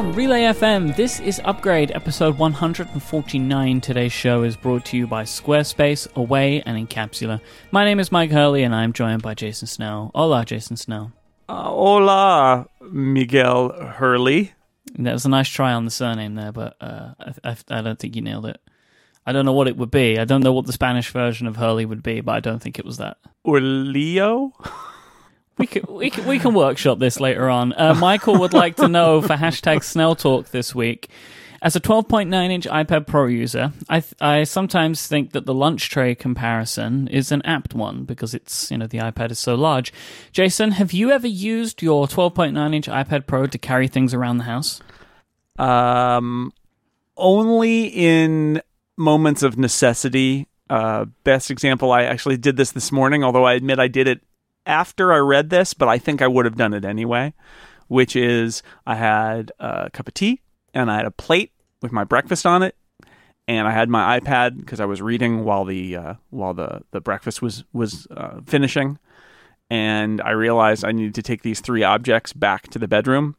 From Relay FM, this is Upgrade, episode 149. Today's show is brought to you by Squarespace, Away, and Incapsula. My name is Mike Hurley, and I'm joined by Jason Snell. Hola, Jason Snell. Uh, hola, Miguel Hurley. That was a nice try on the surname there, but uh, I, I, I don't think you nailed it. I don't know what it would be. I don't know what the Spanish version of Hurley would be, but I don't think it was that. Or Leo? We can, we can, we can workshop this later on. Uh, Michael would like to know for hashtag Snell Talk this week. As a 12.9 inch iPad Pro user, I, th- I sometimes think that the lunch tray comparison is an apt one because it's, you know, the iPad is so large. Jason, have you ever used your 12.9 inch iPad Pro to carry things around the house? Um, only in moments of necessity. Uh, best example, I actually did this this morning, although I admit I did it after I read this, but I think I would have done it anyway. Which is, I had a cup of tea and I had a plate with my breakfast on it, and I had my iPad because I was reading while the uh, while the the breakfast was was uh, finishing, and I realized I needed to take these three objects back to the bedroom,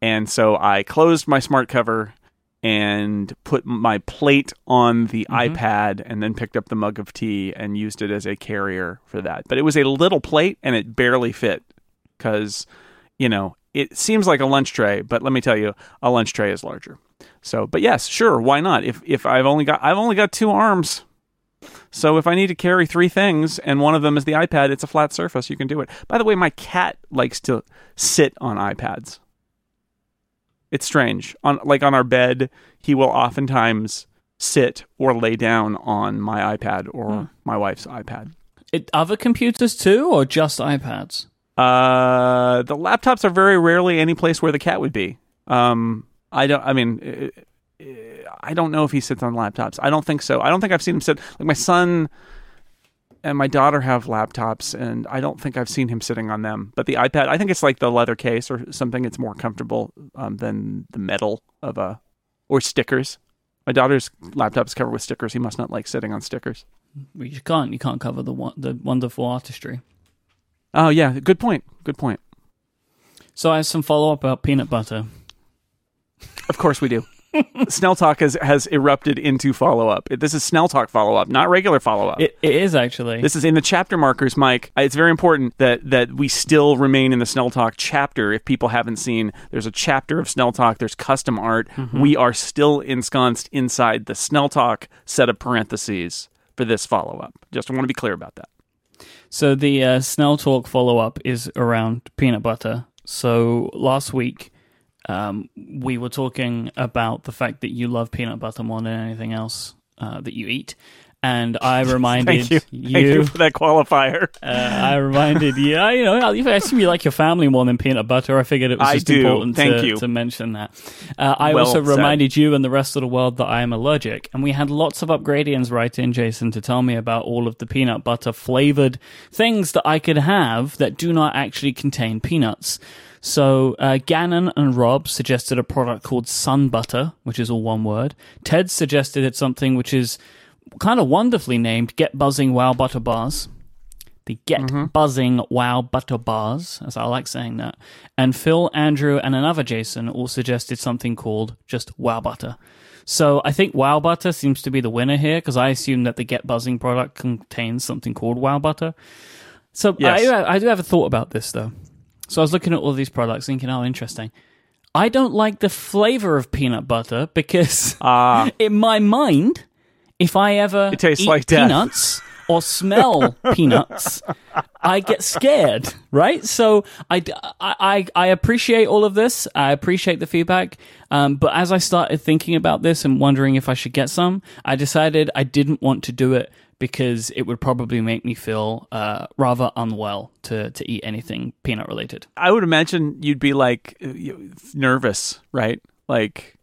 and so I closed my smart cover and put my plate on the Mhm. iPad and then picked up the mug of tea and used it as a carrier for that. But it was a little plate and it barely fit because, you know, it seems like a lunch tray, but let me tell you, a lunch tray is larger. So, but yes, sure, why not? If if I've only got I've only got two arms. So if I need to carry three things and one of them is the iPad, it's a flat surface, you can do it. By the way, my cat likes to sit on iPads. It's strange. On like on our bed, he will oftentimes sit or lay down on my iPad or Hmm. my wife's iPad. It, other computers too, or just iPads? Uh, the laptops are very rarely any place where the cat would be. Um, I don't. I mean, uh, uh, I don't know if he sits on laptops. I don't think so. I don't think I've seen him sit. Like my son and my daughter have laptops, and I don't think I've seen him sitting on them. But the iPad, I think it's like the leather case or something. It's more comfortable um, than the metal of a or stickers. My daughter's laptop is covered with stickers. He must not like sitting on stickers. Well, You can't. You can't cover the the wonderful artistry. Oh yeah, good point. Good point. So I have some follow up about peanut butter. Of course we do. Snell Talk has, has erupted into follow up. This is Snell Talk follow up, not regular follow up. It, it is actually. This is in the chapter markers, Mike. It's very important that that we still remain in the Snell Talk chapter. If people haven't seen, there's a chapter of Snell Talk. There's custom art. We are still ensconced inside the Snell Talk set of parentheses for this follow up. Just want to be clear about that. So the uh, Snell Talk follow up is around peanut butter. So last week, um, we were talking about the fact that you love peanut butter more than anything else uh, that you eat, and I reminded Thank you. Thank you for that qualifier. Uh, I reminded you. I, you know, I assume you like your family more than peanut butter. I figured it was I just do. important to, to mention that. Uh, I Well also said. reminded you and the rest of the world that I am allergic, and we had lots of upgradians write in, Jason, to tell me about all of the peanut butter flavored things that I could have that do not actually contain peanuts. So uh, Gannon and Rob suggested a product called Sun Butter, which is all one word. Ted suggested it's something which is kind of wonderfully named Get Buzzing Wow Butter Bars. The Get Mm-hmm. Buzzing Wow Butter Bars, as I like saying that. And Phil, Andrew, and another Jason all suggested something called just Wow Butter. So I think Wow Butter seems to be the winner here because I assume that the Get Buzzing product contains something called Wow Butter. So Yes. I, I do have a thought about this though. So I was looking at all these products thinking, oh, interesting. I don't like the flavor of peanut butter because Ah, in my mind, if I ever It tastes eat like peanuts or smell peanuts, I get scared, right? So I, I, I appreciate all of this. I appreciate the feedback. Um, but as I started thinking about this and wondering if I should get some, I decided I didn't want to do it because it would probably make me feel uh, rather unwell to, to eat anything peanut related. I would imagine you'd be like uh, nervous, right? Like,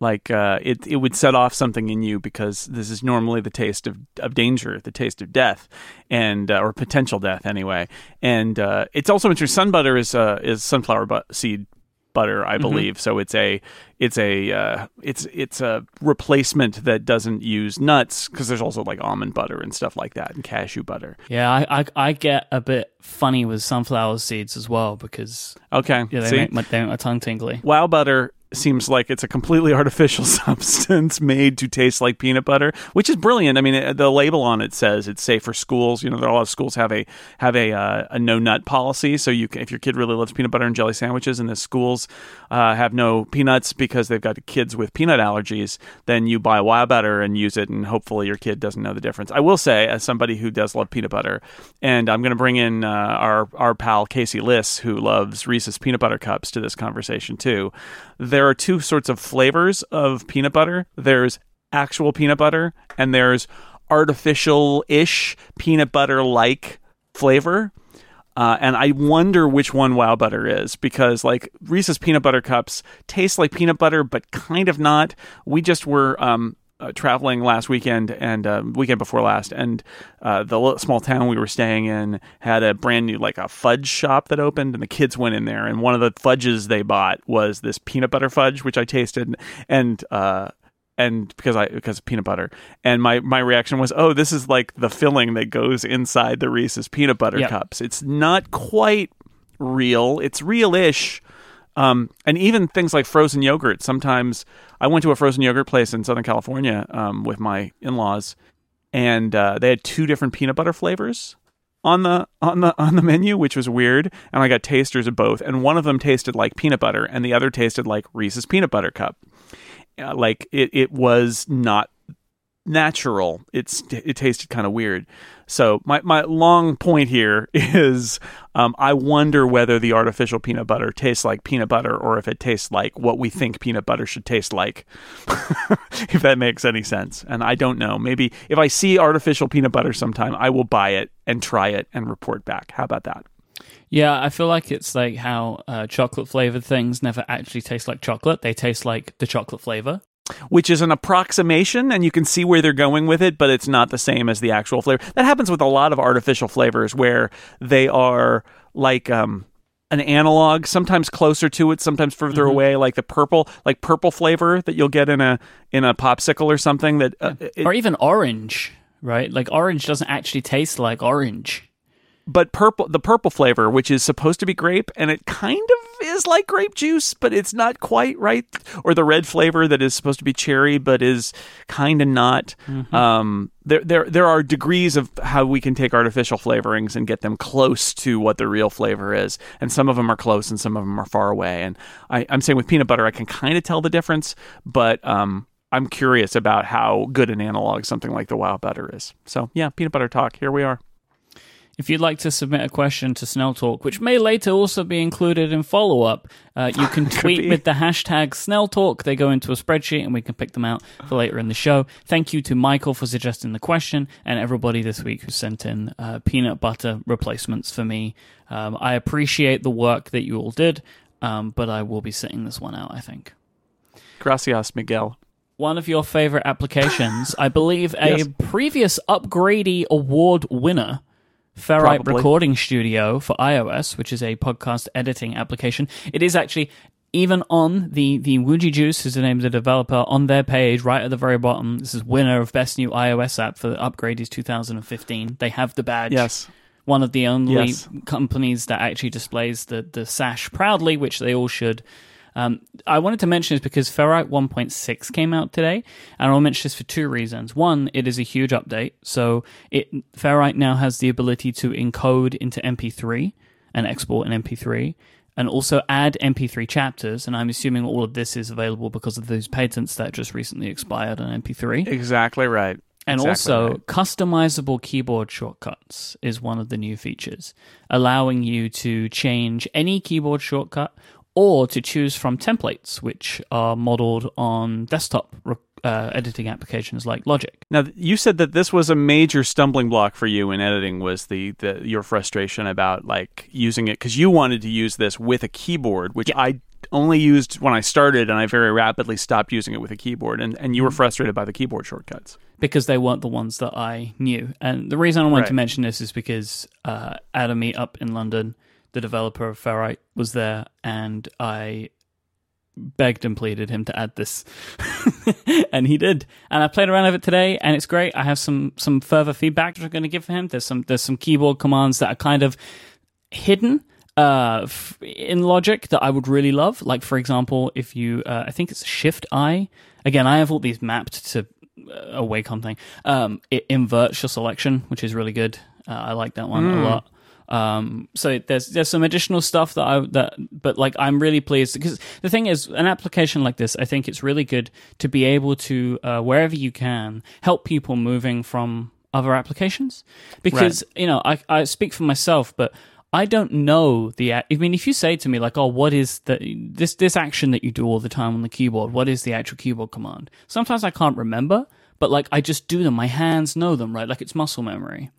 like uh, it it would set off something in you because this is normally the taste of, of danger, the taste of death, and uh, or potential death anyway. And uh, it's also interesting. Sun butter is uh, is sunflower seed butter, I believe. So it's a it's a uh, it's it's a replacement that doesn't use nuts because there's also like almond butter and stuff like that and cashew butter. Yeah, I, I, I get a bit funny with sunflower seeds as well because Okay, yeah, they see. make my, they make my tongue tingly. Wow butter seems like it's a completely artificial substance made to taste like peanut butter, which is brilliant. I mean, the label on it says it's safe for schools. You know, there are a lot of schools have a have a uh, a no nut policy, so you can, if your kid really loves peanut butter and jelly sandwiches, and the schools uh, have no peanuts because they've got kids with peanut allergies, then you buy Wow Butter and use it, and hopefully your kid doesn't know the difference. I will say, as somebody who does love peanut butter, and I'm going to bring in uh, our our pal Casey Liss, who loves Reese's peanut butter cups, to this conversation too. There are two sorts of flavors of peanut butter. There's actual peanut butter, and there's artificial ish peanut butter like flavor. Uh, and I wonder which one Wow Butter is because, like, Reese's peanut butter cups taste like peanut butter, but kind of not. We just were um, uh, traveling last weekend and uh, weekend before last, and uh, the little, small town we were staying in had a brand new like a fudge shop that opened, and the kids went in there, and one of the fudges they bought was this peanut butter fudge, which I tasted, and uh, and because I because of peanut butter, and my my reaction was, oh, this is like the filling that goes inside the Reese's peanut butter Yep. cups. It's not quite real. It's real-ish. Um, and even things like frozen yogurt. Sometimes I went to a frozen yogurt place in Southern California um, with my in-laws, and uh, they had two different peanut butter flavors on the on the on the menu, which was weird. And I got tasters of both, and one of them tasted like peanut butter, and the other tasted like Reese's peanut butter cup. Uh, like it, it was not natural. It's it tasted kind of weird. So my my long point here is um, I wonder whether the artificial peanut butter tastes like peanut butter or if it tastes like what we think peanut butter should taste like. if that makes any sense. And I don't know. Maybe if I see artificial peanut butter sometime, I will buy it and try it and report back. How about that? Yeah, I feel like it's like how uh, chocolate flavored things never actually taste like chocolate. They taste like the chocolate flavor. Which is an approximation and you can see where they're going with it but it's not the same as the actual flavor that happens with a lot of artificial flavors where they are like um an analog sometimes closer to it sometimes further away like the purple like purple flavor that you'll get in a in a popsicle or something that uh, it- or even orange, right? Like orange doesn't actually taste like orange. But purple the purple flavor which is supposed to be grape and it kind of is like grape juice but it's not quite right or the red flavor that is supposed to be cherry but is kind of not. Um, there, there there are degrees of how we can take artificial flavorings and get them close to what the real flavor is and some of them are close and some of them are far away and I, i'm saying with peanut butter i can kind of tell the difference but um, i'm curious about how good an analog something like the Wow Butter is. So yeah peanut butter talk here we are If you'd like to submit a question to Snell Talk, which may later also be included in follow up, uh, you can tweet be. with the hashtag Snell Talk. They go into a spreadsheet and we can pick them out for later in the show. Thank you to Michael for suggesting the question and everybody this week who sent in uh, peanut butter replacements for me. Um, I appreciate the work that you all did, um, but I will be sitting this one out, I think. gracias miguel one of your favorite applications. I believe a Yes. previous Upgrady Award winner, Ferrite Probably. Recording Studio for iOS, which is a podcast editing application. It is actually even on the the Wooji Juice is the name of the developer on their page, right at the very bottom. This is winner of best new iOS app for the Upgradies 2015. They have the badge yes one of the only Yes. companies that actually displays the, the sash proudly, which they all should. Um, I wanted to mention this because Ferrite 1.6 came out today, and I'll mention this for two reasons. One, it is a huge update, so it Ferrite now has the ability to encode into MP3 and export an MP3, and also add MP3 chapters. And I'm assuming all of this is available because of those patents that just recently expired on MP3. Exactly right. And Exactly also, right. customizable keyboard shortcuts is one of the new features, allowing you to change any keyboard shortcut or to choose from templates, which are modeled on desktop uh, editing applications like Logic. Now you said that this was a major stumbling block for you in editing was the, the your frustration about like using it because you wanted to use this with a keyboard, which I only used when I started, and I very rapidly stopped using it with a keyboard, and and you were frustrated by the keyboard shortcuts. because they weren't the ones that I knew. And the reason I wanted to mention this is because uh, at a meetup in London, the developer of Ferrite was there, and I begged and pleaded him to add this, and he did. And I played around with it today, and it's great. I have some some further feedback that I'm going to give for him. There's some there's some keyboard commands that are kind of hidden. uh, f- in Logic that I would really love. Like, for example, if you, uh, I think it's Shift I. Again, I have all these mapped to uh, a Wacom thing. Um, it inverts your selection, which is really good. Uh, I like that one a lot. Um, so there's there's some additional stuff that I that, but like I'm really pleased because the thing is, an application like this, I think it's really good to be able to uh, wherever you can help people moving from other applications because you know I I speak for myself, but I don't know the. I mean, if you say to me like, "Oh, what is the this this action that you do all the time on the keyboard? What is the actual keyboard command?" Sometimes I can't remember, but like I just do them. My hands know them, right? Like it's muscle memory.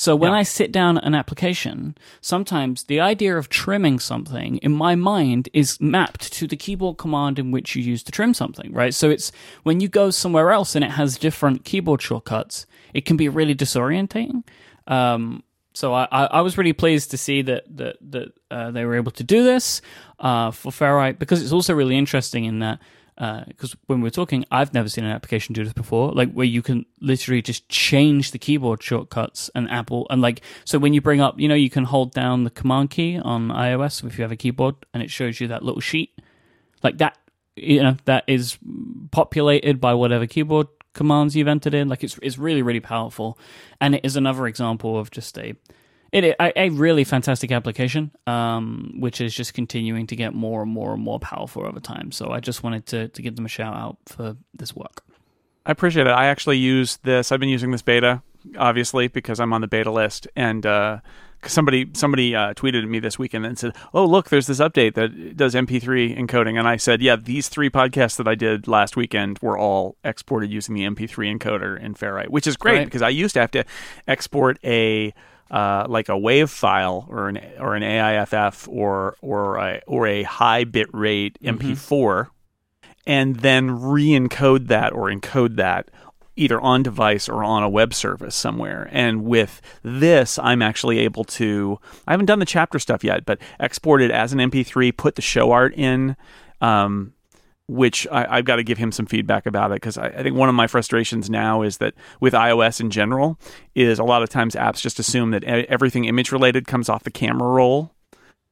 So when Yeah. I sit down at an application, sometimes the idea of trimming something in my mind is mapped to the keyboard command in which you use to trim something, right? So it's when you go somewhere else and it has different keyboard shortcuts, it can be really disorientating. Um, so I, I, I was really pleased to see that that that uh, they were able to do this uh, for Ferrite because it's also really interesting in that Uh, because when we were talking, I've never seen an application do this before, like where you can literally just change the keyboard shortcuts and Apple and like so when you bring up, you know, you can hold down the command key on iOS if you have a keyboard and it shows you that little sheet, like that, you know, that is populated by whatever keyboard commands you've entered in. Like it's it's really really powerful, and it is another example of just a it a, a really fantastic application, um, which is just continuing to get more and more and more powerful over time. So I just wanted to to give them a shout out for this work. I appreciate it. I actually use this. I've been using this beta, obviously, because I'm on the beta list. And uh, somebody somebody uh, tweeted at me this weekend and said, "Oh, look, there's this update that does MP3 encoding." And I said, "Yeah, these three podcasts that I did last weekend were all exported using the MP3 encoder in Ferrite, which is great Right. because I used to have to export a." Uh, like a WAV file or an or an AIFF or or a, or a high bit rate MP4 and then re-encode that or encode that either on device or on a web service somewhere. And with this, I'm actually able to. I haven't done the chapter stuff yet, but export it as an MP3, put the show art in. Um, which I, I've got to give him some feedback about it because I, I think one of my frustrations now is that with iOS in general is a lot of times apps just assume that everything image related comes off the camera roll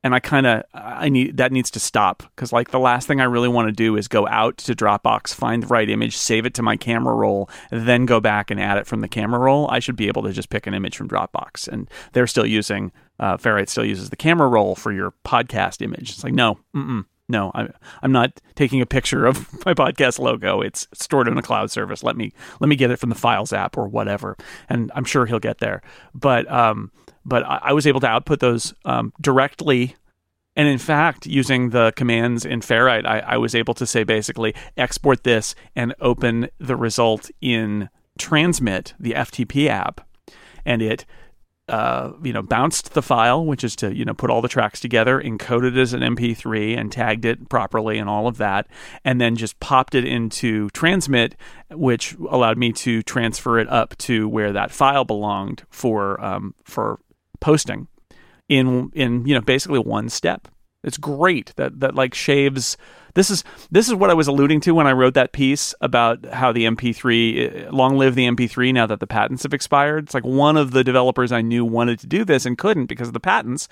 and I kind of I need that needs to stop because like the last thing I really want to do is go out to Dropbox, find the right image, save it to my camera roll, then go back and add it from the camera roll. I should be able to just pick an image from Dropbox, and they're still using uh, Ferrite still uses the camera roll for your podcast image. It's like no, mm-mm, no, I, I'm not taking a picture of my podcast logo. It's stored in a cloud service. Let me let me get it from the Files app or whatever, and I'm sure he'll get there. But um, but I, I was able to output those um, directly. And in fact, using the commands in Ferrite, I, I was able to say basically export this and open the result in Transmit, the FTP app, and it uh, you know, bounced the file, which is to you know put all the tracks together, encoded it as an MP3, and tagged it properly, and all of that, and then just popped it into Transmit, which allowed me to transfer it up to where that file belonged for um, for posting in in you know basically one step. It's great that that like shaves. This is this is what I was alluding to when I wrote that piece about how the MP3 long live the MP3 now that the patents have expired. It's like one of the developers I knew wanted to do this and couldn't because of the patents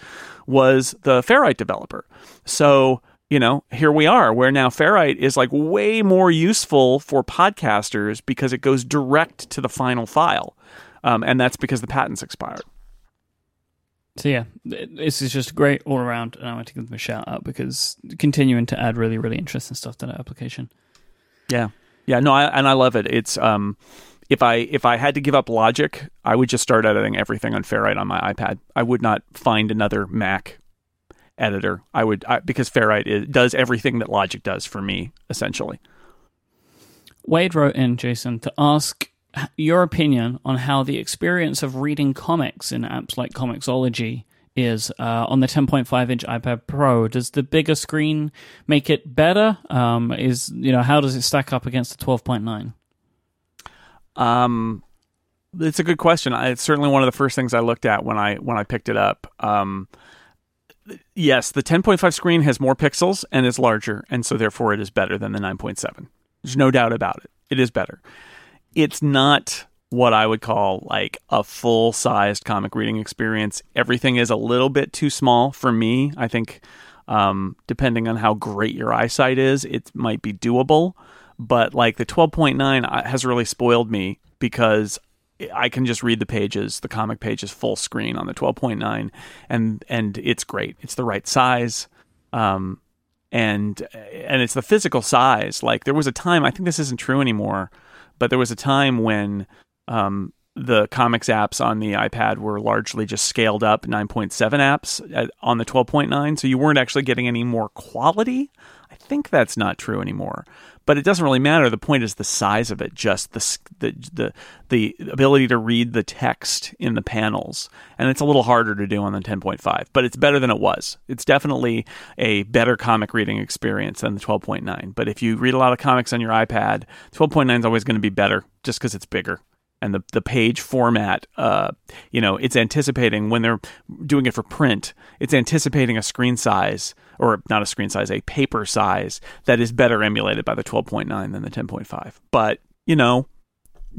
was the Ferrite developer. So you know, here we are, where now Ferrite is like way more useful for podcasters because it goes direct to the final file, um, and that's because the patents expired. So yeah, this is just great all around, and I want to give them a shout out because continuing to add really really interesting stuff to that application. Yeah, yeah, no, I, and I love it. It's um, if I if I had to give up Logic, I would just start editing everything on Ferrite on my iPad. I would not find another Mac editor. I would I, because Ferrite is, does everything that Logic does for me essentially. Wade wrote in Jason to ask your opinion on how the experience of reading comics in apps like Comixology is uh, on the 10.5 inch iPad Pro. Does the bigger screen make it better? Um, is you know how does it stack up against the 12.9? Um, it's a good question. It's certainly one of the first things I looked at when I when I picked it up. Um, yes, the 10.5 screen has more pixels and is larger, and so therefore it is better than the 9.7. There's no doubt about it. It is better. It's not what I would call like a full sized comic reading experience. Everything is a little bit too small for me. I think, um, depending on how great your eyesight is, it might be doable. But like the 12.9 uh, has really spoiled me because I can just read the pages, the comic pages full screen on the 12.9 and and it's great. It's the right size. Um, and and it's the physical size. Like there was a time, I think this isn't true anymore, but there was a time when um, the comics apps on the iPad were largely just scaled up 9.7 apps at, on the 12.9, so you weren't actually getting any more quality. Think that's not true anymore but it doesn't really matter. The point is the size of it, just the the the, the ability to read the text in the panels, and it's a little harder to do on the 10.5, but it's better than it was. It's definitely a better comic reading experience than the 12.9. But if you read a lot of comics on your iPad, 12.9 is always going to be better just because it's bigger and the, the page format, uh, you know, it's anticipating when they're doing it for print, it's anticipating a screen size or not a screen size, a paper size that is better emulated by the 12.9 than the 10.5. But, you know,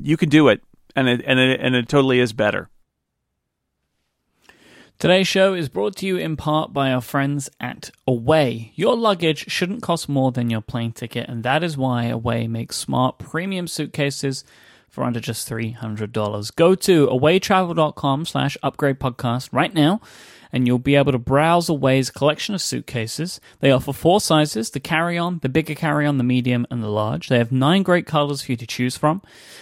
you can do it and it, and it, and it totally is better. Today's show is brought to you in part by our friends at Away. Your luggage shouldn't cost more than your plane ticket, and that is why Away makes smart premium suitcases for under just $300. Go to awaytravel.com slash upgrade podcast right now and you'll be able to browse Away's collection of suitcases. They offer four sizes the carry on, the bigger carry on, the medium, and the large. They have nine great colors for you to choose from.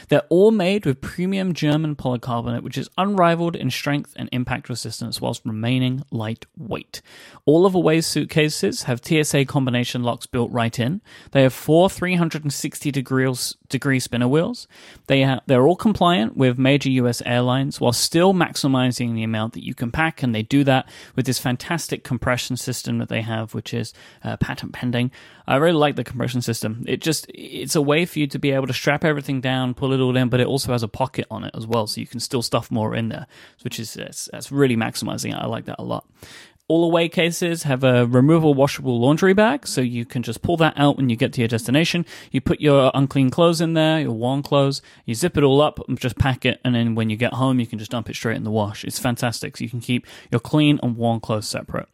They're all made with premium German polycarbonate, which is unrivaled in strength and impact resistance whilst remaining lightweight. All of Away's suitcases have TSA combination locks built right in. They have four 360 degrees, degree spinner wheels. They ha- they're all compliant with major US airlines while still maximizing the amount that you can pack, and they do that with this fantastic compression system that they have, which is uh, patent pending. I really like the compression system. It just it's a way for you to be able to strap everything down, pull it all in, but it also has a pocket on it as well, so you can still stuff more in there, which is that's, really maximizing it. I like that a lot. All away cases have a removable washable laundry bag, so you can just pull that out when you get to your destination. You put your unclean clothes in there, your worn clothes, you zip it all up, and just pack it, and then when you get home, you can just dump it straight in the wash. It's fantastic. So you can keep your clean and worn clothes separate.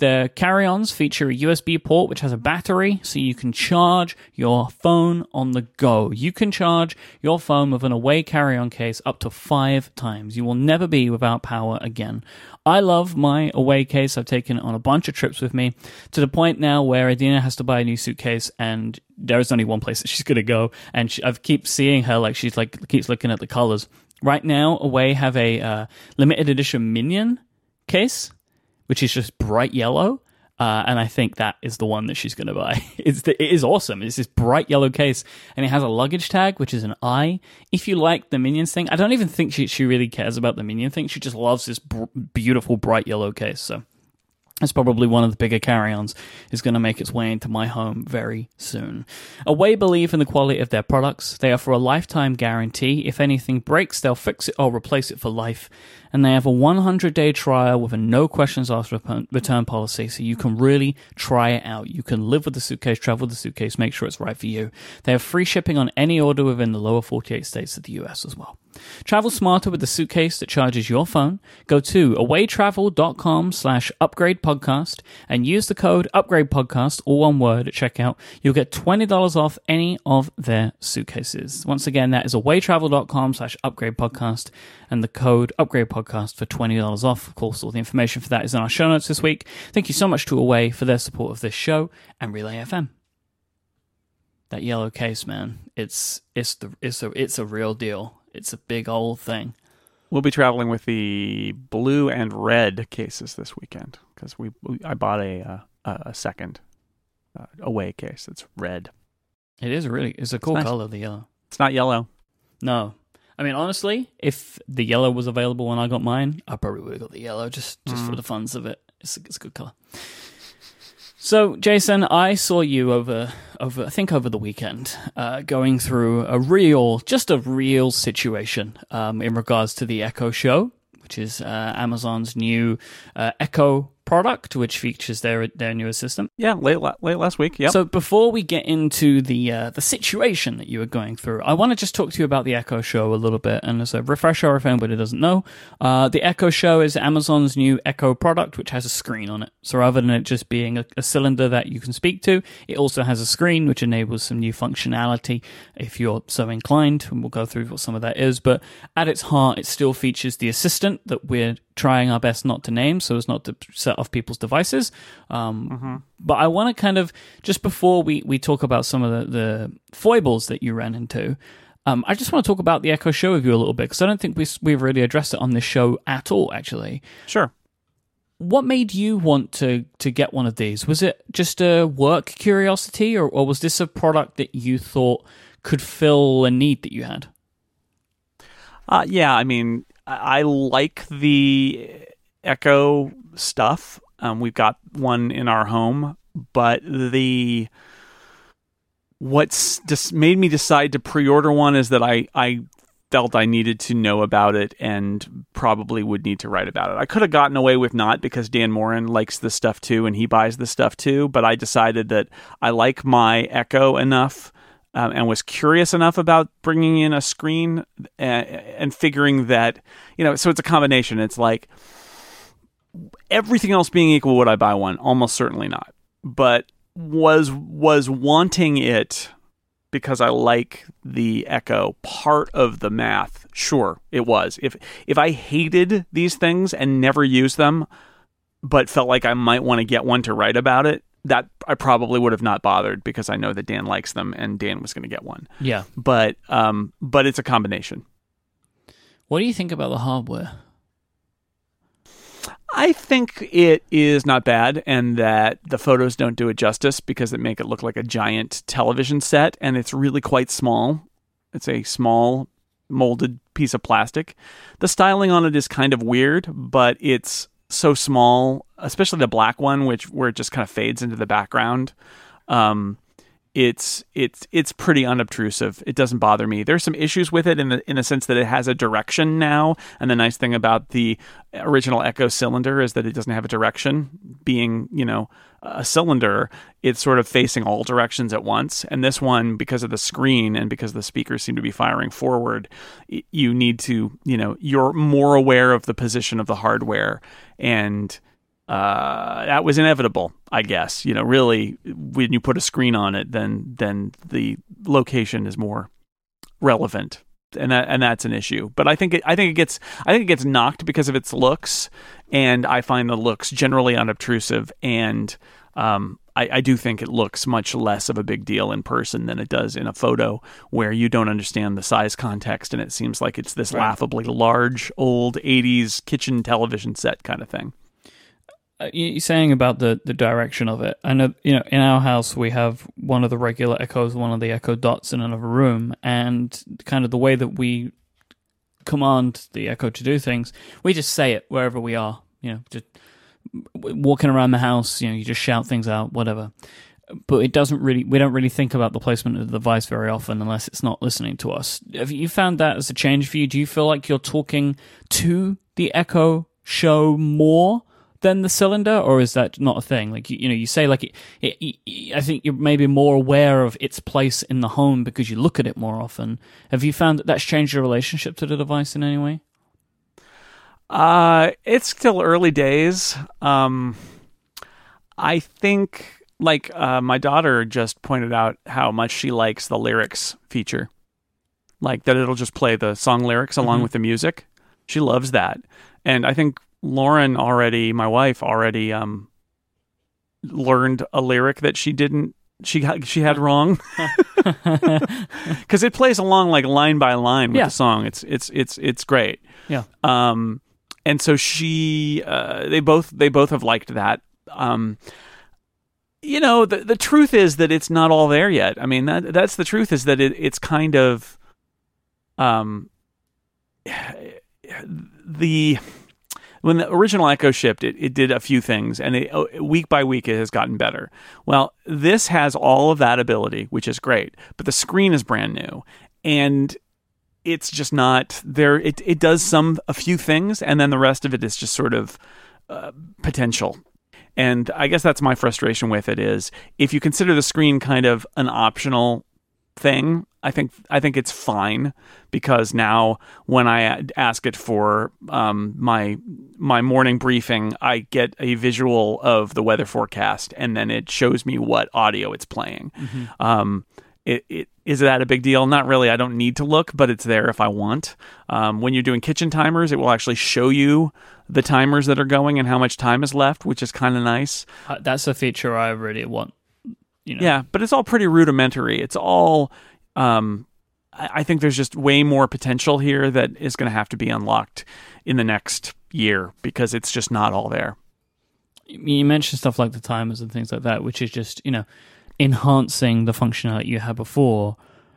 The carry ons feature a USB port which has a battery so you can charge your phone on the go. You can charge your phone with an away carry on case up to five times. You will never be without power again. I love my away case. I've taken it on a bunch of trips with me to the point now where Adina has to buy a new suitcase and there is only one place that she's going to go. And she, I keep seeing her like she's like keeps looking at the colors. Right now, Away have a uh, limited edition Minion case which is just bright yellow. Uh, and I think that is the one that she's going to buy. It's the, it is awesome. It's this bright yellow case, and it has a luggage tag, which is an eye. If you like the minions thing, I don't even think she she really cares about the minion thing. She just loves this br- beautiful bright yellow case. So it's probably one of the bigger carry-ons is going to make its way into my home very soon. Away believe in the quality of their products. They offer a lifetime guarantee. If anything breaks, they'll fix it or replace it for life and they have a 100 day trial with a no questions asked return policy, so you can really try it out. You can live with the suitcase, travel with the suitcase, make sure it's right for you. They have free shipping on any order within the lower 48 states of the US as well. Travel smarter with the suitcase that charges your phone. Go to awaytravel.com slash upgrade podcast and use the code upgrade podcast, all one word at checkout. You'll get $20 off any of their suitcases. Once again, that is awaytravel.com slash upgrade podcast and the code upgrade podcast for $20 off. Of course, all the information for that is in our show notes this week. Thank you so much to Away for their support of this show and Relay FM. That yellow case, man, it's it's the it's a it's a real deal. It's a big old thing. We'll be traveling with the blue and red cases this weekend because we, we, I bought a uh, a second uh, away case. It's red. It is really it's a cool it's nice. color, the yellow. It's not yellow. No, I mean, honestly, if the yellow was available when I got mine, I probably would have got the yellow just just mm. for the funs of it. It's it's a good color. So, Jason, I saw you over over I think over the weekend, uh, going through a real, just a real situation um, in regards to the Echo Show, which is uh, Amazon's new uh, Echo product, which features their their newer system. Yeah, late la- late last week. Yeah. So before we get into the uh, the situation that you were going through, I want to just talk to you about the Echo Show a little bit. And as a refresher, if anybody doesn't know, uh, the Echo Show is Amazon's new Echo product, which has a screen on it. So rather than it just being a, a cylinder that you can speak to, it also has a screen which enables some new functionality if you're so inclined. And we'll go through what some of that is. But at its heart, it still features the assistant that we're trying our best not to name so as not to set off people's devices. Um, Mm-hmm. But I want to kind of, just before we, we talk about some of the, the foibles that you ran into, um, I just want to talk about the Echo Show with you a little bit because I don't think we, we've really addressed it on this show at all, actually. sure. What made you want to, to get one of these? Was it just a work curiosity or, or was this a product that you thought could fill a need that you had? Uh, yeah, I mean, I, like the Echo stuff. Um, we've got one in our home, but the what's just made me decide to pre-order one is that I I felt I needed to know about it and probably would need to write about it. I could have gotten away with not because Dan Moren likes this stuff too and he buys this stuff too, but I decided that I like my Echo enough um, and was curious enough about bringing in a screen and, and figuring that, you know, so it's a combination. It's like everything else being equal, would I buy one? Almost certainly not. But was was wanting it because I like the Echo part of the math. Sure, it was. If if I hated these things and never used them, but felt like I might want to get one to write about it, that I probably would have not bothered because I know that Dan likes them and Dan was going to get one. Yeah. But um, but it's a combination. What do you think about the hardware? I think it is not bad, and that the photos don't do it justice because they make it look like a giant television set, and it's really quite small. It's a small molded piece of plastic. The styling on it is kind of weird, but it's so small, especially the black one, which where it just kind of fades into the background. Um, it's it's it's pretty unobtrusive. It doesn't bother me. There's some issues with it in the in the sense that it has a direction now, and the nice thing about the original Echo cylinder is that it doesn't have a direction. Being you know a cylinder, it's sort of facing all directions at once. And this one, because of the screen and because the speakers seem to be firing forward, you need to you know you're more aware of the position of the hardware and uh, that was inevitable, I guess. You know, really, when you put a screen on it, then then the location is more relevant, and that and that's an issue. But I think it, I think it gets I think it gets knocked because of its looks, and I find the looks generally unobtrusive, and um, I, I do think it looks much less of a big deal in person than it does in a photo where you don't understand the size context, and it seems like it's this Right. laughably large old '80s kitchen television set kind of thing. Uh, you- you're saying about the, the direction of it. I know, you know, in our house we have one of the regular echoes, one of the echo dots in another room, and kind of the way that we command the echo to do things, we just say it wherever we are. You know, just walking around the house, you know, you just shout things out, whatever. But it doesn't really, we don't really think about the placement of the device very often unless it's not listening to us. Have you found that as a change for you? Do you feel like you're talking to the Echo show more than the cylinder, or is that not a thing? Like you, you know, you say like it, it, it, I think you're maybe more aware of its place in the home because you look at it more often. Have you found that that's changed your relationship to the device in any way? Uh, it's still early days. Um, I think like uh, my daughter just pointed out how much she likes the lyrics feature, like that it'll just play the song lyrics along Mhm. with the music. She loves that, and I think Lauren already, my wife already, um, learned a lyric that she didn't. She had, she had wrong because it plays along like line by line with Yeah. the song. It's it's it's it's great. Yeah. Um, and so she, uh, they both they both have liked that. Um, you know, the the truth is that it's not all there yet. I mean, that that's the truth is that it, it's kind of, um, the when the original Echo shipped, it, it did a few things, and it, oh, week by week it has gotten better. Well, this has all of that ability, which is great, but the screen is brand new, and it's just not there. It it does some a few things, and then the rest of it is just sort of uh, potential. And I guess that's my frustration with it is if you consider the screen kind of an optional thing, I think I think it's fine because now when I ask it for um, my my morning briefing, I get a visual of the weather forecast, and then it shows me what audio it's playing. Mm-hmm. Um, it, it is that a big deal? Not really. I don't need to look, but it's there if I want. Um, when you're doing kitchen timers, it will actually show you the timers that are going and how much time is left, which is kind of nice. Uh, that's a feature I really want. You know. Yeah, but it's all pretty rudimentary. It's all. Um, I think there's just way more potential here that is going to have to be unlocked in the next year because it's just not all there. You mentioned stuff like the timers and things like that, which is just you know enhancing the functionality you had before.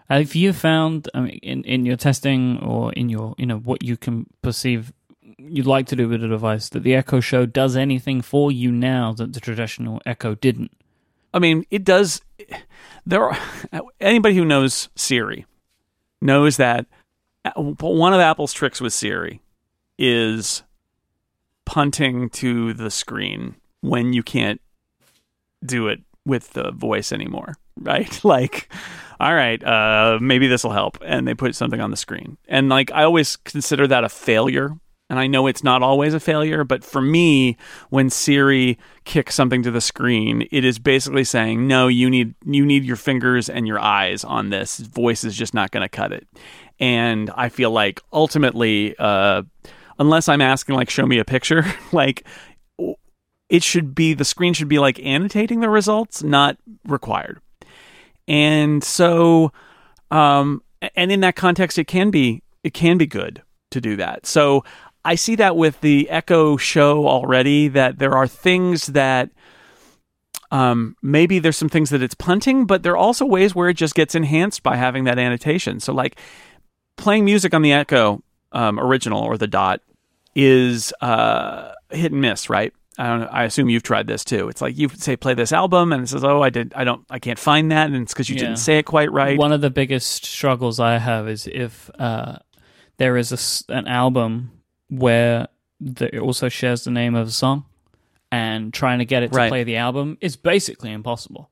Have you found I mean, in in your testing or in your you know what you can perceive you'd like to do with a device that the Echo Show does anything for you now that the traditional Echo didn't? I mean, it does. There, are, anybody who knows Siri knows that one of Apple's tricks with Siri is punting to the screen when you can't do it with the voice anymore, right? Like, all right, uh, maybe this will help, and they put something on the screen, and like I always consider that a failure. And I know it's not always a failure, but for me, when Siri kicks something to the screen, it is basically saying, "No, you need you need your fingers and your eyes on this. Voice is just not going to cut it." And I feel like ultimately, uh, unless I'm asking like, "Show me a picture," like it should be the screen should be like annotating the results, not required. And so, um, and in that context, it can be it can be good to do that. So I see that with the Echo Show already. That there are things that. Um, maybe there's some things that it's punting, but there are also ways where it just gets enhanced by having that annotation. So, like playing music on the Echo um, original or the Dot is uh, hit and miss, right? I don't know, I assume you've tried this too. It's like you say play this album and it says, "Oh, I did I don't I can't find that." And it's cuz you yeah. didn't say it quite right. One of the biggest struggles I have is if uh, there is a, an album where the, it also shares the name of a song and trying to get it to right. play the album is basically impossible.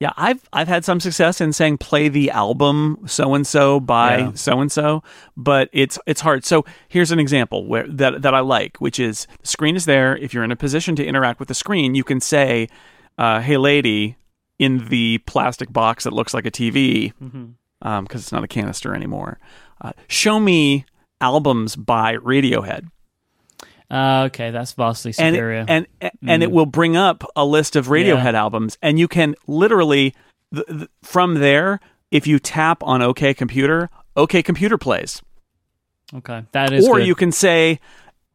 Yeah, I've I've had some success in saying play the album so and so by so and so, but it's it's hard. So here's an example where that that I like, which is the screen is there. If you're in a position to interact with the screen, you can say, uh, "Hey, lady," in the plastic box that looks like a TV, because mm-hmm. um, it's not a canister anymore. Uh, show me albums by Radiohead. Uh, okay, that's vastly superior. And and, mm. and it will bring up a list of Radiohead yeah. albums, and you can literally th- th- from there, if you tap on OK Computer, OK Computer plays. Okay, that is. Or good. you can say,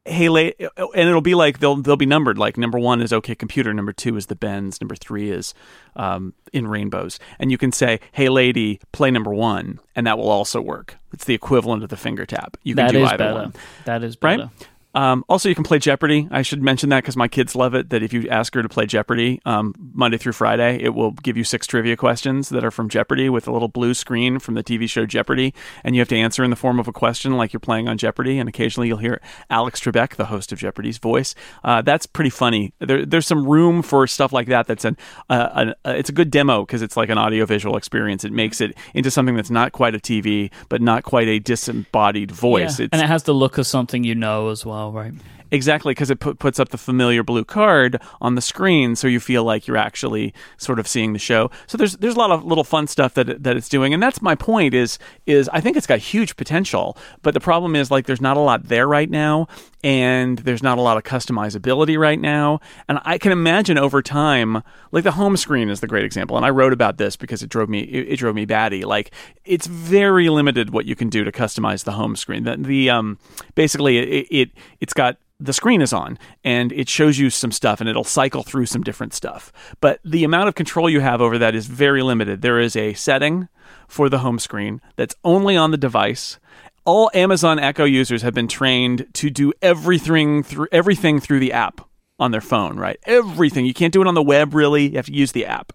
"Hey, late," and it'll be like they'll they'll be numbered. Like number one is OK Computer, number two is the Bends, number three is um, in Rainbows, and you can say, "Hey, lady, play number one," and that will also work. It's the equivalent of the finger tap. You can that do is either better. one. That is better. Right? Um, also, you can play Jeopardy. I should mention that because my kids love it. That if you ask her to play Jeopardy um, Monday through Friday, it will give you six trivia questions that are from Jeopardy with a little blue screen from the TV show Jeopardy, and you have to answer in the form of a question like you're playing on Jeopardy. And occasionally, you'll hear Alex Trebek, the host of Jeopardy's voice. Uh, that's pretty funny. There, there's some room for stuff like that. That's an, uh, an uh, it's a good demo because it's like an audiovisual experience. It makes it into something that's not quite a TV, but not quite a disembodied voice. Yeah. and it has the look of something you know as well, right? Exactly, because it put, puts up the familiar blue card on the screen, so you feel like you're actually sort of seeing the show. So there's there's a lot of little fun stuff that that it's doing, and that's my point. Is is I think it's got huge potential, but the problem is like there's not a lot there right now, and there's not a lot of customizability right now. And I can imagine over time, like the home screen is the great example, and I wrote about this because it drove me it, it drove me batty. Like it's very limited what you can do to customize the home screen. The, the um basically it, it it's got the screen is on and it shows you some stuff and it'll cycle through some different stuff. But the amount of control you have over that is very limited. There is a setting for the home screen that's only on the device. All Amazon Echo users have been trained to do everything through everything through the app on their phone, right? Everything. You can't do it on the web really. You have to use the app.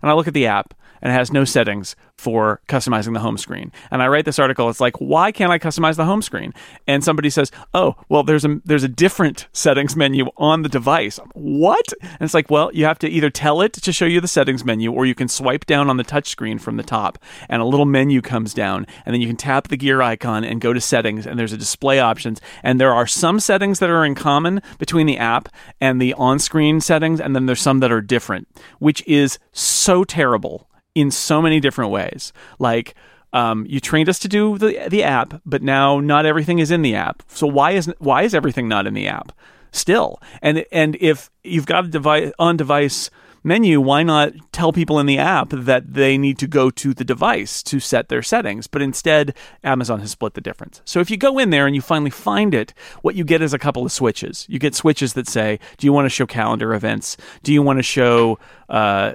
And I look at the app and it has no settings for customizing the home screen. And I write this article. It's like, why can't I customize the home screen? And somebody says, oh, well, there's a there's a different settings menu on the device. What? And it's like, well, you have to either tell it to show you the settings menu, or you can swipe down on the touchscreen from the top, and a little menu comes down, and then you can tap the gear icon and go to settings, and there's a display options, and there are some settings that are in common between the app and the on-screen settings, and then there's some that are different, which is so terrible in so many different ways. Like um, you trained us to do the the app, but now not everything is in the app. So why is why is everything not in the app still? And and if you've got a device on device menu, why not tell people in the app that they need to go to the device to set their settings? But instead, Amazon has split the difference. So if you go in there and you finally find it, what you get is a couple of switches. You get switches that say, do you want to show calendar events? Do you want to show uh,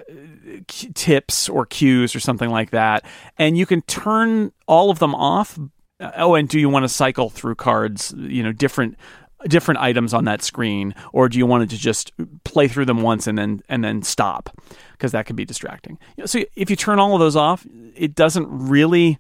tips or cues or something like that? And you can turn all of them off. Oh, and do you want to cycle through cards, you know, different different items on that screen? Or do you want it to just play through them once and then and then stop? Because that can be distracting. So if you turn all of those off it doesn't really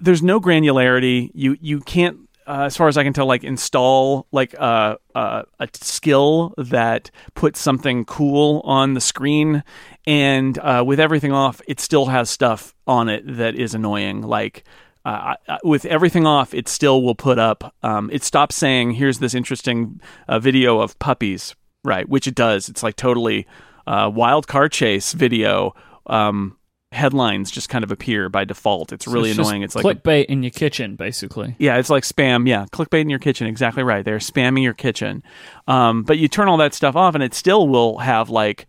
there's no granularity. You you can't uh, as far as I can tell, like install like uh, uh, a skill that puts something cool on the screen, and uh, with everything off, it still has stuff on it that is annoying, like uh, with everything off, it still will put up. Um, it stops saying, "Here's this interesting uh, video of puppies," right? Which it does. It's like totally uh, wild car chase video. Um, headlines just kind of appear by default. It's really it's annoying. It's like clickbait in your kitchen, basically. Yeah, it's like spam. Yeah, clickbait in your kitchen. Exactly right. They're spamming your kitchen. Um, but you turn all that stuff off, and it still will have like,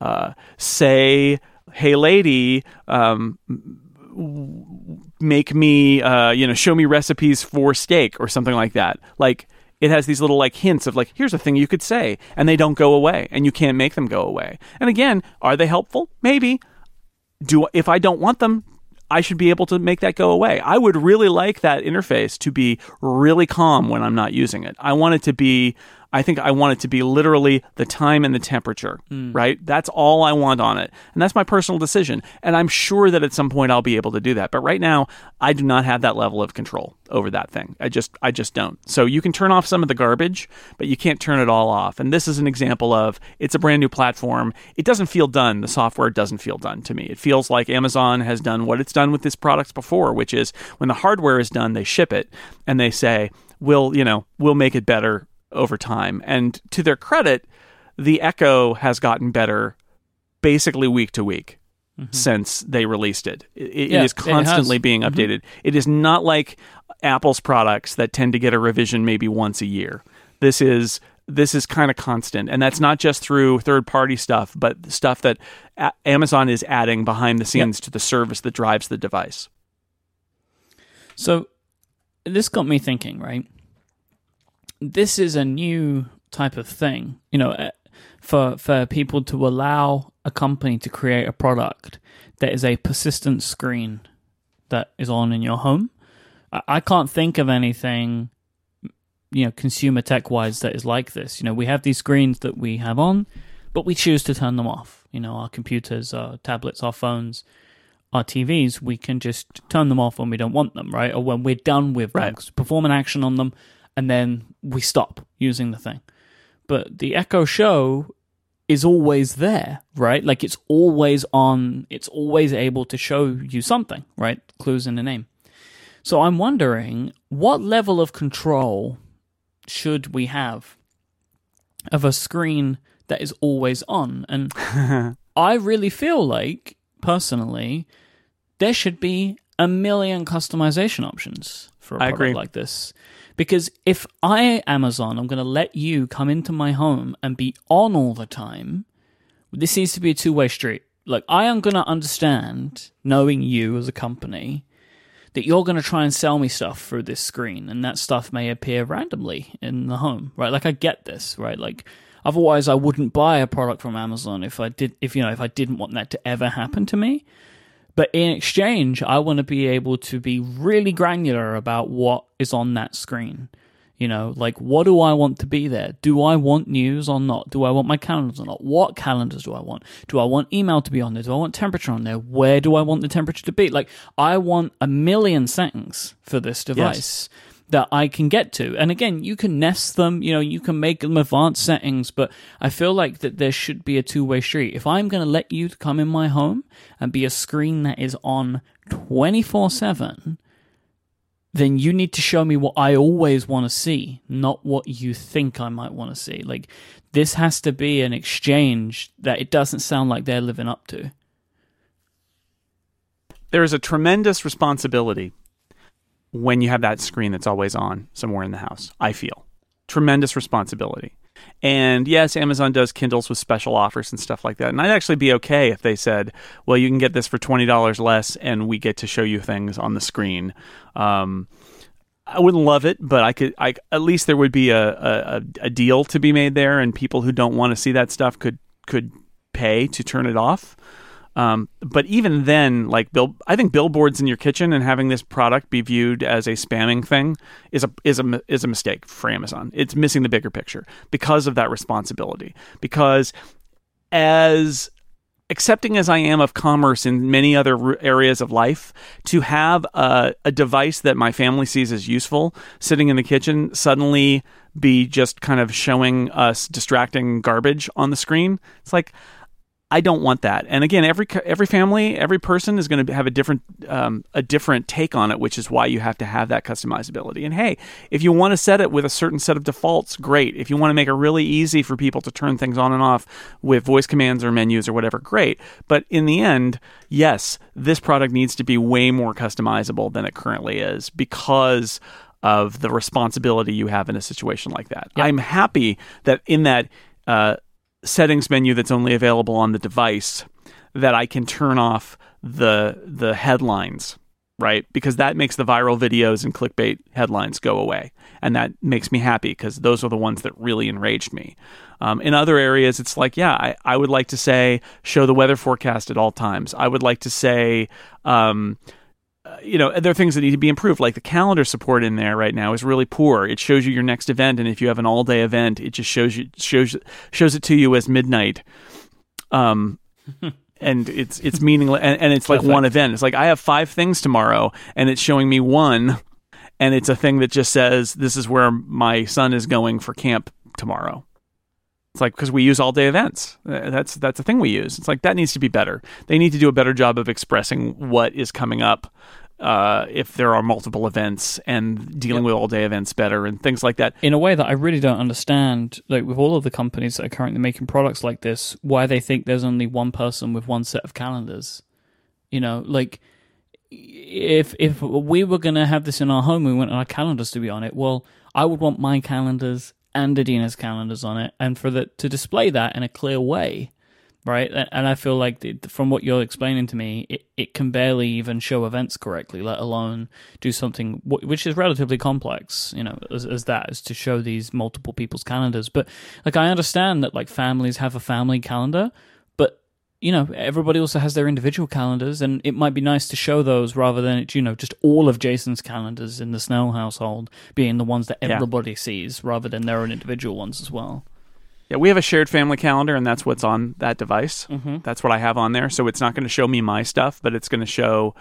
uh, say, "Hey, lady." Um, make me uh, you know show me recipes for steak or something like that like it has these little like hints of like here's a thing you could say and they don't go away and you can't make them go away and again are they helpful maybe do if i don't want them I should be able to make that go away. I would really like that interface to be really calm when I'm not using it. I want it to be I think I want it to be literally the time and the temperature, mm. right? That's all I want on it. And that's my personal decision. And I'm sure that at some point I'll be able to do that. But right now, I do not have that level of control over that thing. I just I just don't. So you can turn off some of the garbage, but you can't turn it all off. And this is an example of it's a brand new platform. It doesn't feel done. The software doesn't feel done to me. It feels like Amazon has done what it's done with this product before, which is when the hardware is done, they ship it and they say, we'll, you know, we'll make it better over time. And to their credit, the Echo has gotten better basically week to week mm-hmm. since they released it. It, yeah, it is constantly it being mm-hmm. updated. Mm-hmm. It is not like Apple's products that tend to get a revision maybe once a year. This is this is kind of constant and that's not just through third party stuff but stuff that a- Amazon is adding behind the scenes yep. to the service that drives the device. So this got me thinking, right? This is a new type of thing, you know, eh, for for people to allow a company to create a product that is a persistent screen that is on in your home. I can't think of anything, you know, consumer tech wise that is like this. You know, we have these screens that we have on, but we choose to turn them off. You know, our computers, our tablets, our phones, our TVs, we can just turn them off when we don't want them, right? Or when we're done with right. them, perform an action on them, and then we stop using the thing. But the Echo Show is always there, right? Like it's always on, it's always able to show you something, right? Clues in the name. So I'm wondering what level of control should we have of a screen that is always on? And I really feel like, personally, there should be a million customization options for a product like this. Because if I, Amazon, I'm going to let you come into my home and be on all the time, this needs to be a two way street. Like, I am going to understand, knowing you as a company, that you're going to try and sell me stuff through this screen, and that stuff may appear randomly in the home, right? Like, I get this, right? Like, otherwise, I wouldn't buy a product from Amazon if I did, if you know, if I didn't want that to ever happen to me. But in exchange, I want to be able to be really granular about what is on that screen. You know, like what do I want to be there? Do I want news or not? Do I want my calendars or not? What calendars do I want? Do I want email to be on there? Do I want temperature on there? Where do I want the temperature to be? Like, I want a million settings for this device. Yes that I can get to. And again, you can nest them, you know, you can make them advanced settings, but I feel like that there should be a two way street. If I'm going to let you come in my home and be a screen that is on 24 7, then you need to show me what I always want to see, not what you think I might want to see. Like, this has to be an exchange that it doesn't sound like they're living up to. There is a tremendous responsibility when you have that screen that's always on somewhere in the house, I feel. Tremendous responsibility. And yes, Amazon does Kindles with special offers and stuff like that. And I'd actually be okay if they said, well, you can get this for $20 less and we get to show you things on the screen. Um, I wouldn't love it, but I could. I at least there would be a, a, a deal to be made there, and people who don't want to see that stuff could could pay to turn it off. Um, but even then, like bill, I think billboards in your kitchen and having this product be viewed as a spamming thing is a is a is a mistake for Amazon. It's missing the bigger picture because of that responsibility. Because as accepting as I am of commerce in many other areas of life, to have a, a, device that my family sees as useful sitting in the kitchen suddenly be just kind of showing us distracting garbage on the screen, it's like I don't want that. And again, every every family, every person is going to have a different um, a different take on it, which is why you have to have that customizability. And hey, if you want to set it with a certain set of defaults, great. If you want to make it really easy for people to turn things on and off with voice commands or menus or whatever, great. But in the end, yes, this product needs to be way more customizable than it currently is because of the responsibility you have in a situation like that. Yep. I'm happy that in that. Uh, settings menu that's only available on the device that I can turn off the the headlines, right? Because that makes the viral videos and clickbait headlines go away, and that makes me happy because those are the ones that really enraged me. Um, in other areas, it's like, yeah, I, I would like to say show the weather forecast at all times. I would like to say. Um, you know, there are things that need to be improved. Like the calendar support in there right now is really poor. It shows you your next event, and if you have an all day event, it just shows you shows shows it to you as midnight. Um, and it's it's meaningless, and, and it's like Perfect. one event. It's like I have five things tomorrow, and it's showing me one, and it's a thing that just says this is where my son is going for camp tomorrow. It's like because we use all day events. Uh, that's that's a thing we use. It's like that needs to be better. They need to do a better job of expressing what is coming up uh, if there are multiple events and dealing yep. with all day events better and things like that. In a way that I really don't understand, like with all of the companies that are currently making products like this, why they think there's only one person with one set of calendars. You know, like if if we were gonna have this in our home, we want our calendars to be on it. Well, I would want my calendars and Adina's calendars on it, and for the to display that in a clear way, right? And I feel like the, from what you're explaining to me, it, it can barely even show events correctly, let alone do something which is relatively complex, you know, as, as that is to show these multiple people's calendars. But like I understand that like families have a family calendar, you know, everybody also has their individual calendars, and it might be nice to show those rather than you know just all of Jason's calendars in the Snell household being the ones that everybody yeah. sees, rather than their own individual ones as well. Yeah, we have a shared family calendar, and that's what's on that device. Mm-hmm. That's what I have on there. So it's not going to show me my stuff, but it's going to show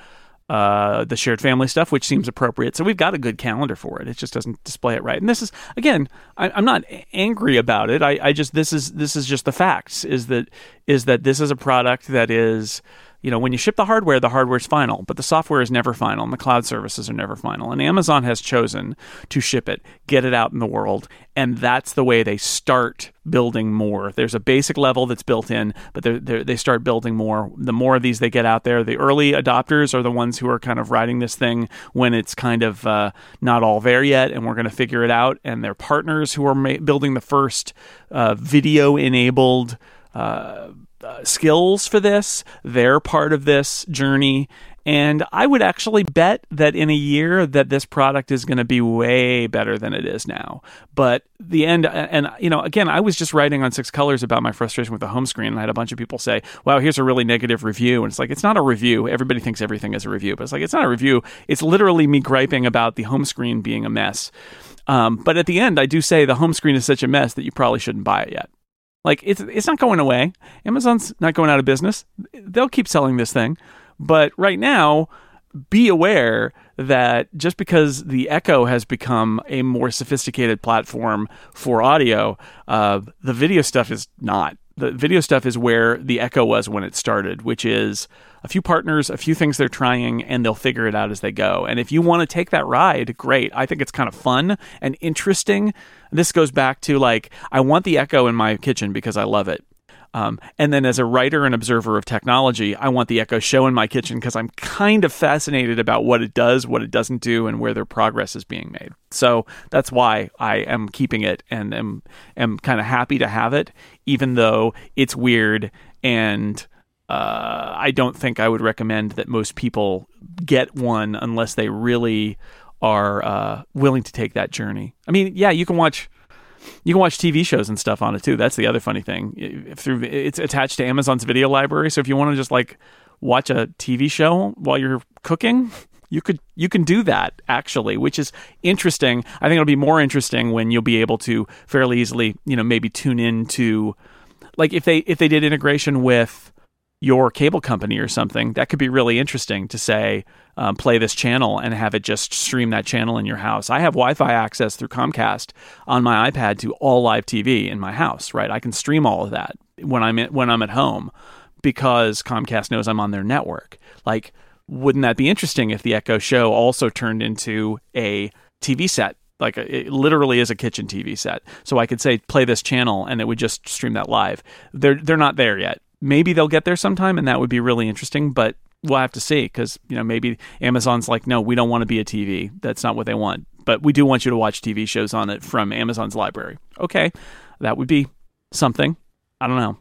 uh, the shared family stuff, which seems appropriate. So we've got a good calendar for it. It just doesn't display it right. And this is again, I, am not angry about it. I, I just this is this is just the facts. Is that is that this is a product that is you know, when you ship the hardware, the hardware is final, but the software is never final and the cloud services are never final. And Amazon has chosen to ship it, get it out in the world, and that's the way they start building more. There's a basic level that's built in, but they're, they're, they start building more. The more of these they get out there, the early adopters are the ones who are kind of riding this thing when it's kind of uh, not all there yet, and we're going to figure it out. And their partners who are ma- building the first uh, video enabled. Uh, uh, skills for this. They're part of this journey. And I would actually bet that in a year that this product is going to be way better than it is now. But the end, and you know, again, I was just writing on Six Colors about my frustration with the home screen, and I had a bunch of people say, "Wow, here's a really negative review." And it's like it's not a review. Everybody thinks everything is a review, but it's like it's not a review. It's literally me griping about the home screen being a mess. Um, but at the end, I do say the home screen is such a mess that you probably shouldn't buy it yet. Like it's it's not going away. Amazon's not going out of business. They'll keep selling this thing. But right now, be aware that just because the Echo has become a more sophisticated platform for audio, uh, the video stuff is not. The video stuff is where the Echo was when it started, which is a few partners, a few things they're trying, and they'll figure it out as they go. And if you want to take that ride, great. I think it's kind of fun and interesting. This goes back to like, I want the Echo in my kitchen because I love it. Um, and then, as a writer and observer of technology, I want the Echo Show in my kitchen because I'm kind of fascinated about what it does, what it doesn't do, and where their progress is being made. So that's why I am keeping it and am am kind of happy to have it, even though it's weird and. Uh, I don't think I would recommend that most people get one unless they really are uh, willing to take that journey. I mean, yeah, you can watch you can watch TV shows and stuff on it too. That's the other funny thing. Through it's attached to Amazon's video library, so if you want to just like watch a TV show while you're cooking, you could you can do that actually, which is interesting. I think it'll be more interesting when you'll be able to fairly easily, you know, maybe tune into like if they if they did integration with your cable company or something, that could be really interesting to say, um, play this channel and have it just stream that channel in your house. I have Wi Fi access through Comcast on my iPad to all live TV in my house, right? I can stream all of that when I'm, in, when I'm at home because Comcast knows I'm on their network. Like, wouldn't that be interesting if the Echo Show also turned into a TV set like it literally is a kitchen TV set. So I could say play this channel and it would just stream that live. They're they're not there yet maybe they'll get there sometime, and that would be really interesting. But we'll have to see because you know maybe Amazon's like, no, we don't want to be a TV. That's not what they want. But we do want you to watch TV shows on it from Amazon's library. Okay, that would be something. I don't know.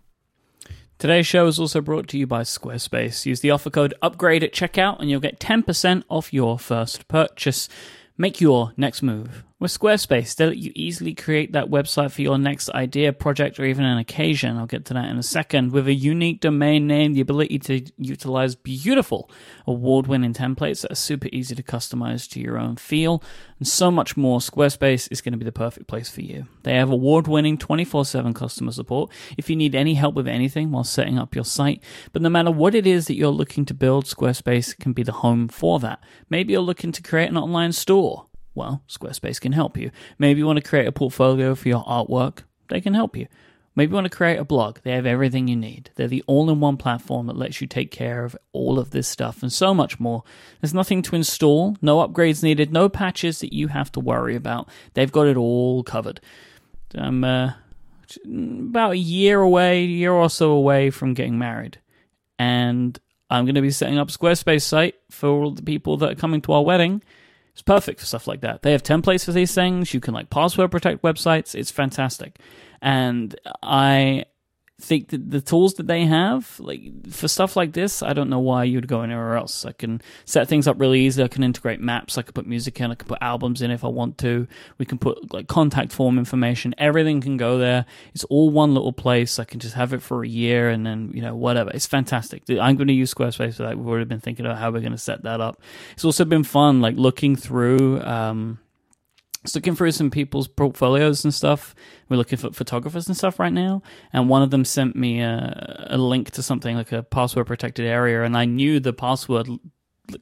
Today's show is also brought to you by Squarespace. Use the offer code UPGRADE at checkout and you'll get 10% off your first purchase. Make your next move. With Squarespace, they let you easily create that website for your next idea, project, or even an occasion. I'll get to that in a second. With a unique domain name, the ability to utilize beautiful award winning templates that are super easy to customize to your own feel, and so much more, Squarespace is going to be the perfect place for you. They have award winning 24 7 customer support if you need any help with anything while setting up your site. But no matter what it is that you're looking to build, Squarespace can be the home for that. Maybe you're looking to create an online store well, Squarespace can help you. Maybe you want to create a portfolio for your artwork, they can help you. Maybe you want to create a blog, they have everything you need. They're the all in one platform that lets you take care of all of this stuff and so much more. There's nothing to install, no upgrades needed, no patches that you have to worry about. They've got it all covered. I'm uh, about a year away, a year or so away from getting married. And I'm going to be setting up a Squarespace site for all the people that are coming to our wedding it's perfect for stuff like that. They have templates for these things. You can like password protect websites. It's fantastic. And I think that the tools that they have, like for stuff like this, I don't know why you'd go anywhere else. I can set things up really easy. I can integrate maps. I can put music in. I can put albums in if I want to. We can put like contact form information. Everything can go there. It's all one little place. I can just have it for a year and then you know whatever. It's fantastic. I'm going to use Squarespace for that. We've already been thinking about how we're going to set that up. It's also been fun, like looking through. Um, looking through some people's portfolios and stuff. We're looking for photographers and stuff right now, and one of them sent me a, a link to something like a password protected area, and I knew the password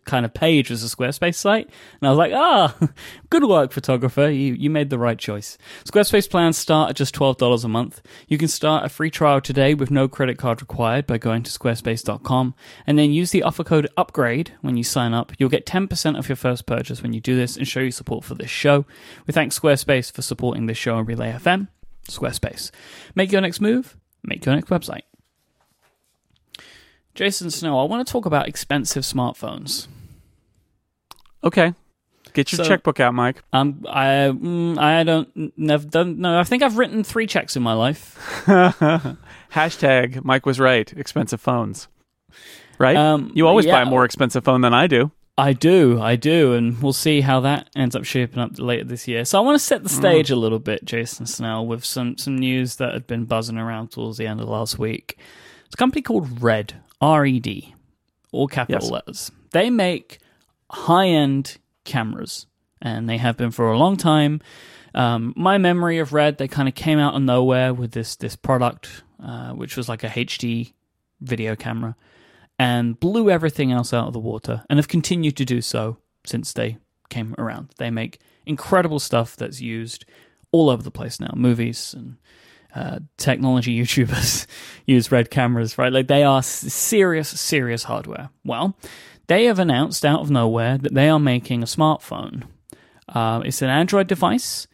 kind of page was a Squarespace site. And I was like, ah, good work, photographer. You, you made the right choice. Squarespace plans start at just $12 a month. You can start a free trial today with no credit card required by going to squarespace.com and then use the offer code UPGRADE when you sign up. You'll get 10% of your first purchase when you do this and show your support for this show. We thank Squarespace for supporting this show on Relay FM. Squarespace. Make your next move, make your next website. Jason Snell, I want to talk about expensive smartphones. Okay. Get your so, checkbook out, Myke. Um, I mm, I don't never done no. I think I've written three checks in my life. Hashtag Myke was right. Expensive phones, right? Um, you always yeah, buy a more expensive phone than I do. I do, I do, and we'll see how that ends up shaping up later this year. So I want to set the mm. stage mm. a little bit, Jason Snell, with some some news that had been buzzing around towards the end of last week. It's a company called Red RED, all capital yes. letters. They make high end cameras and they have been for a long time. Um, my memory of Red, they kind of came out of nowhere with this this product, uh, which was like a HD video camera, and blew everything else out of the water, and have continued to do so since they came around. They make incredible stuff that's used all over the place now, movies and uh, technology YouTubers use red cameras, right? Like they are serious, serious hardware. Well, they have announced out of nowhere that they are making a smartphone. Uh, it's an Android device,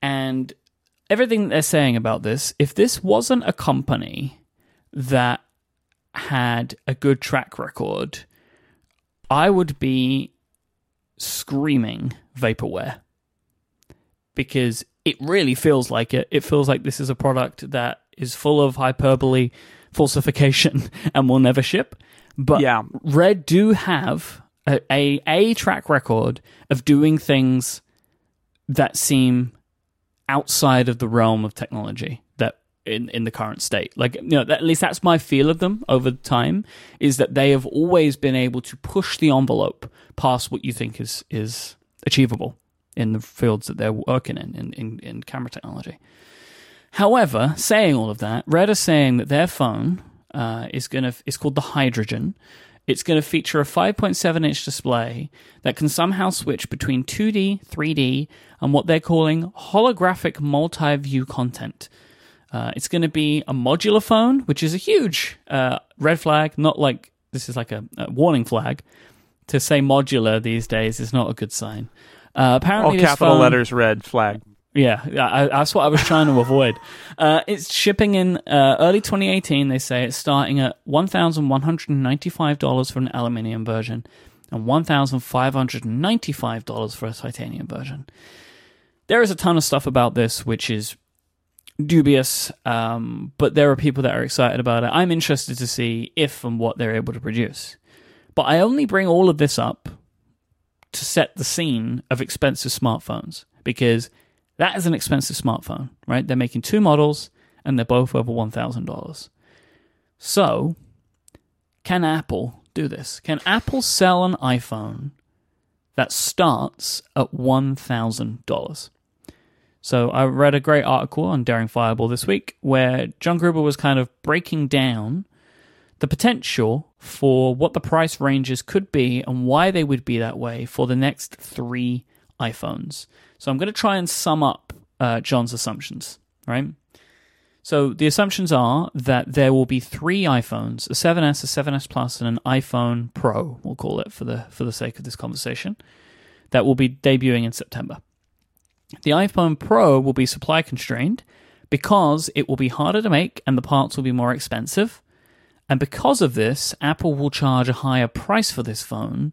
and everything they're saying about this, if this wasn't a company that had a good track record, I would be screaming vaporware because it really feels like it. It feels like this is a product that is full of hyperbole, falsification, and will never ship. But Yeah. Red do have a, a, a track record of doing things that seem outside of the realm of technology that in, in the current state. Like, you know, at least that's my feel of them over time is that they have always been able to push the envelope past what you think is, is achievable in the fields that they're working in, in, in, in camera technology. However, saying all of that, Red are saying that their phone uh, is going to is called the Hydrogen. It's going to feature a 5.7 inch display that can somehow switch between 2D, 3D, and what they're calling holographic multi view content. Uh, it's going to be a modular phone, which is a huge uh, red flag. Not like this is like a, a warning flag. To say modular these days is not a good sign. Uh, apparently, All capital phone- letters, red flag. yeah, I, that's what I was trying to avoid. Uh, it's shipping in uh, early 2018. They say it's starting at one thousand one hundred ninety-five dollars for an aluminium version, and one thousand five hundred ninety-five dollars for a titanium version. There is a ton of stuff about this which is dubious, um, but there are people that are excited about it. I'm interested to see if and what they're able to produce. But I only bring all of this up to set the scene of expensive smartphones because that is an expensive smartphone, right? They're making two models and they're both over $1,000. So, can Apple do this? Can Apple sell an iPhone that starts at $1,000? So, I read a great article on Daring Fireball this week where John Gruber was kind of breaking down the potential for what the price ranges could be and why they would be that way for the next three iPhones. So I'm going to try and sum up uh, John's assumptions, right? So the assumptions are that there will be three iPhones: a 7s, a 7s Plus, and an iPhone Pro. We'll call it for the for the sake of this conversation. That will be debuting in September. The iPhone Pro will be supply constrained because it will be harder to make and the parts will be more expensive. And because of this, Apple will charge a higher price for this phone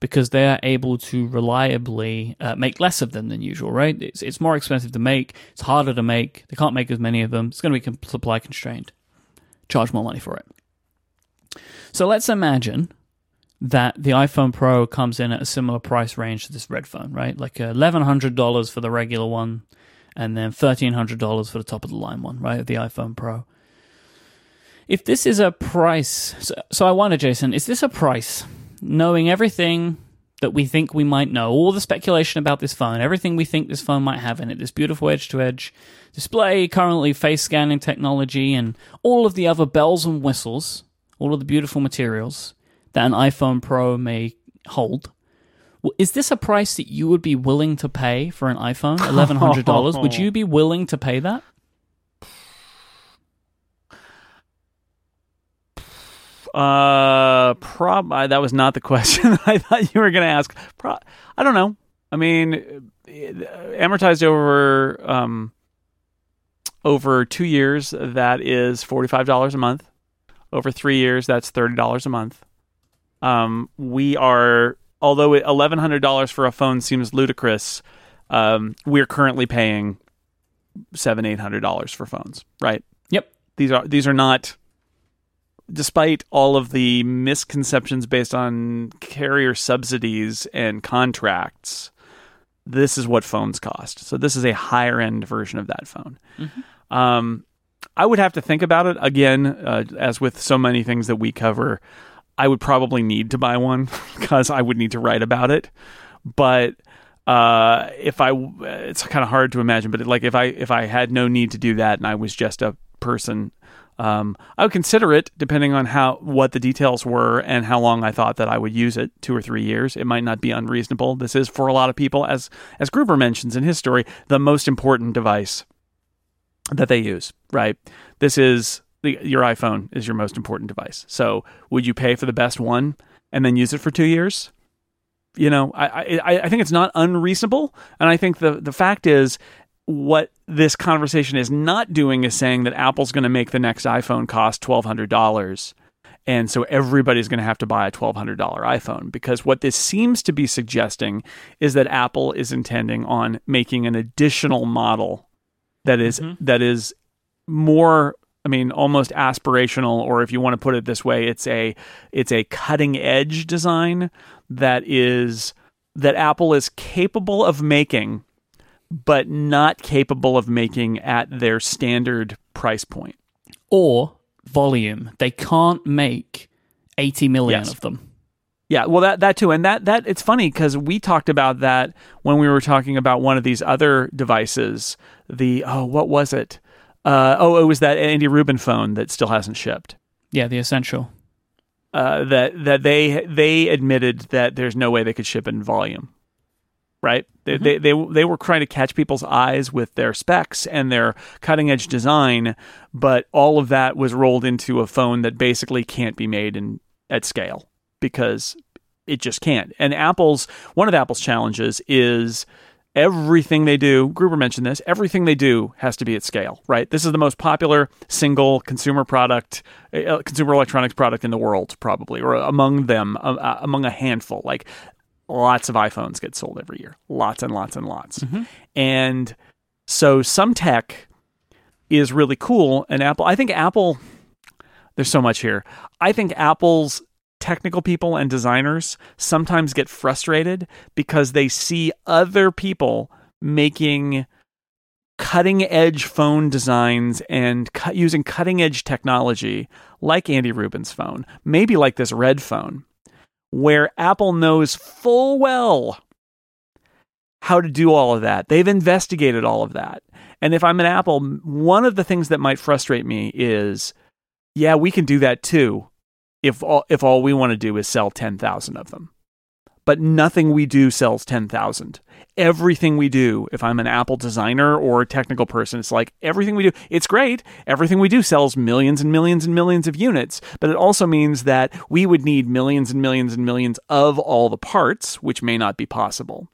because they are able to reliably uh, make less of them than usual, right? It's, it's more expensive to make, it's harder to make, they can't make as many of them, it's going to be supply constrained. Charge more money for it. So let's imagine that the iPhone Pro comes in at a similar price range to this red phone, right? Like uh, $1,100 for the regular one, and then $1,300 for the top of the line one, right? The iPhone Pro if this is a price so, so i wonder jason is this a price? Knowing everything that we think we might know all the speculation about this phone everything we think this phone might have in it this beautiful edge to edge display currently face scanning technology and all of the other bells and whistles all of the beautiful materials that an iphone pro may hold. Is this a price that you would be willing to pay for an iphone? $1100 would you be willing to pay that Uh, prob. I, that was not the question I thought you were going to ask. Pro- I don't know. I mean, uh, amortized over um over two years, that is forty five dollars a month. Over three years, that's thirty dollars a month. Um, we are, although eleven hundred dollars for a phone seems ludicrous, um, we're currently paying seven eight hundred dollars for phones. Right? Yep. These are these are not despite all of the misconceptions based on carrier subsidies and contracts, this is what phones cost. So this is a higher end version of that phone. Um, I would have to think about it again, uh, as with so many things that we cover. I would probably need to buy one because I would need to write about it. But uh, if I, it's kind of hard to imagine, but like if I if I had no need to do that and I was just a person, um, I would consider it depending on how what the details were and how long I thought that I would use it, two or three years. It might not be unreasonable. This is for a lot of people, as as Gruber mentions in his story, the most important device that they use. Right? This is the, your iPhone is your most important device. So would you pay for the best one and then use it for two years? you know, I, I, I think it's not unreasonable, and I think the the fact is what this conversation is not doing is saying that Apple's going to make the next iPhone cost twelve hundred dollars, and so everybody's going to have to buy a twelve hundred dollar iPhone because what this seems to be suggesting is that Apple is intending on making an additional model that is, Mhm. that is more I mean, almost aspirational, or if you want to put it this way, it's a it's a cutting edge design that is that Apple is capable of making, but not capable of making at their standard price point. Or volume. They can't make 80 million Yes. of them. Yeah, well, that that too, and that that it's funny because we talked about that when we were talking about one of these other devices. The oh, what was it? Uh, oh, it was that Andy Rubin phone that still hasn't shipped. Yeah, the essential. uh, that that they they admitted that there's no way they could ship in volume, right? They, they they they were trying to catch people's eyes with their specs and their cutting edge design, but all of that was rolled into a phone that basically can't be made in at scale because it just can't. And Apple's one of Apple's challenges is everything they do gruber mentioned this everything they do has to be at scale right this is the most popular single consumer product uh, consumer electronics product in the world probably or among them uh, among a handful like lots of iphones get sold every year. Lots and lots and lots. Mm-hmm. And so some tech is really cool and apple i think apple there's so much here. I think apple's technical people and designers sometimes get frustrated because they see other people making cutting edge phone designs and cu- using cutting edge technology like Andy Rubin's phone, maybe like this red phone, where Apple knows full well how to do all of that. They've investigated all of that. And if I'm an Apple, one of the things that might frustrate me is yeah, we can do that too if all, if all we want to do is sell 10,000 of them. But nothing we do sells 10,000. Everything we do, if I'm an Apple designer or a technical person, it's like everything we do, it's great. Everything we do sells millions and millions and millions of units. But it also means that we would need millions and millions and millions of all the parts, which may not be possible.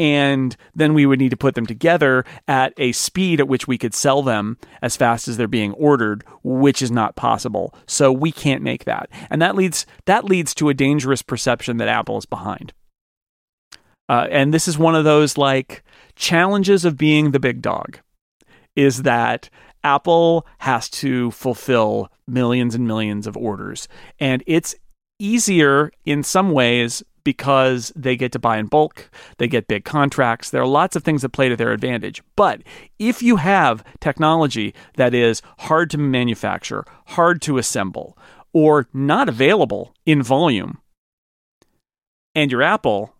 And then we would need to put them together at a speed at which we could sell them as fast as they're being ordered, which is not possible. So we can't make that. And that leads that leads to a dangerous perception that Apple is behind. Uh, and this is one of those like challenges of being the big dog is that Apple has to fulfill millions and millions of orders. And it's easier in some ways because they get to buy in bulk, they get big contracts. There are lots of things that play to their advantage. But if you have technology that is hard to manufacture, hard to assemble, or not available in volume, and you're Apple,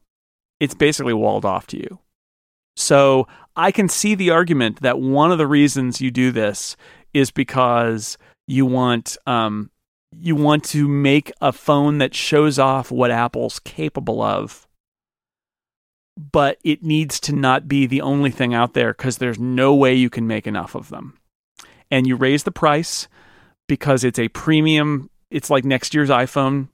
it's basically walled off to you. So I can see the argument that one of the reasons you do this is because you want um, you want to make a phone that shows off what Apple's capable of, but it needs to not be the only thing out there because there's no way you can make enough of them. And you raise the price because it's a premium. It's like next year's iPhone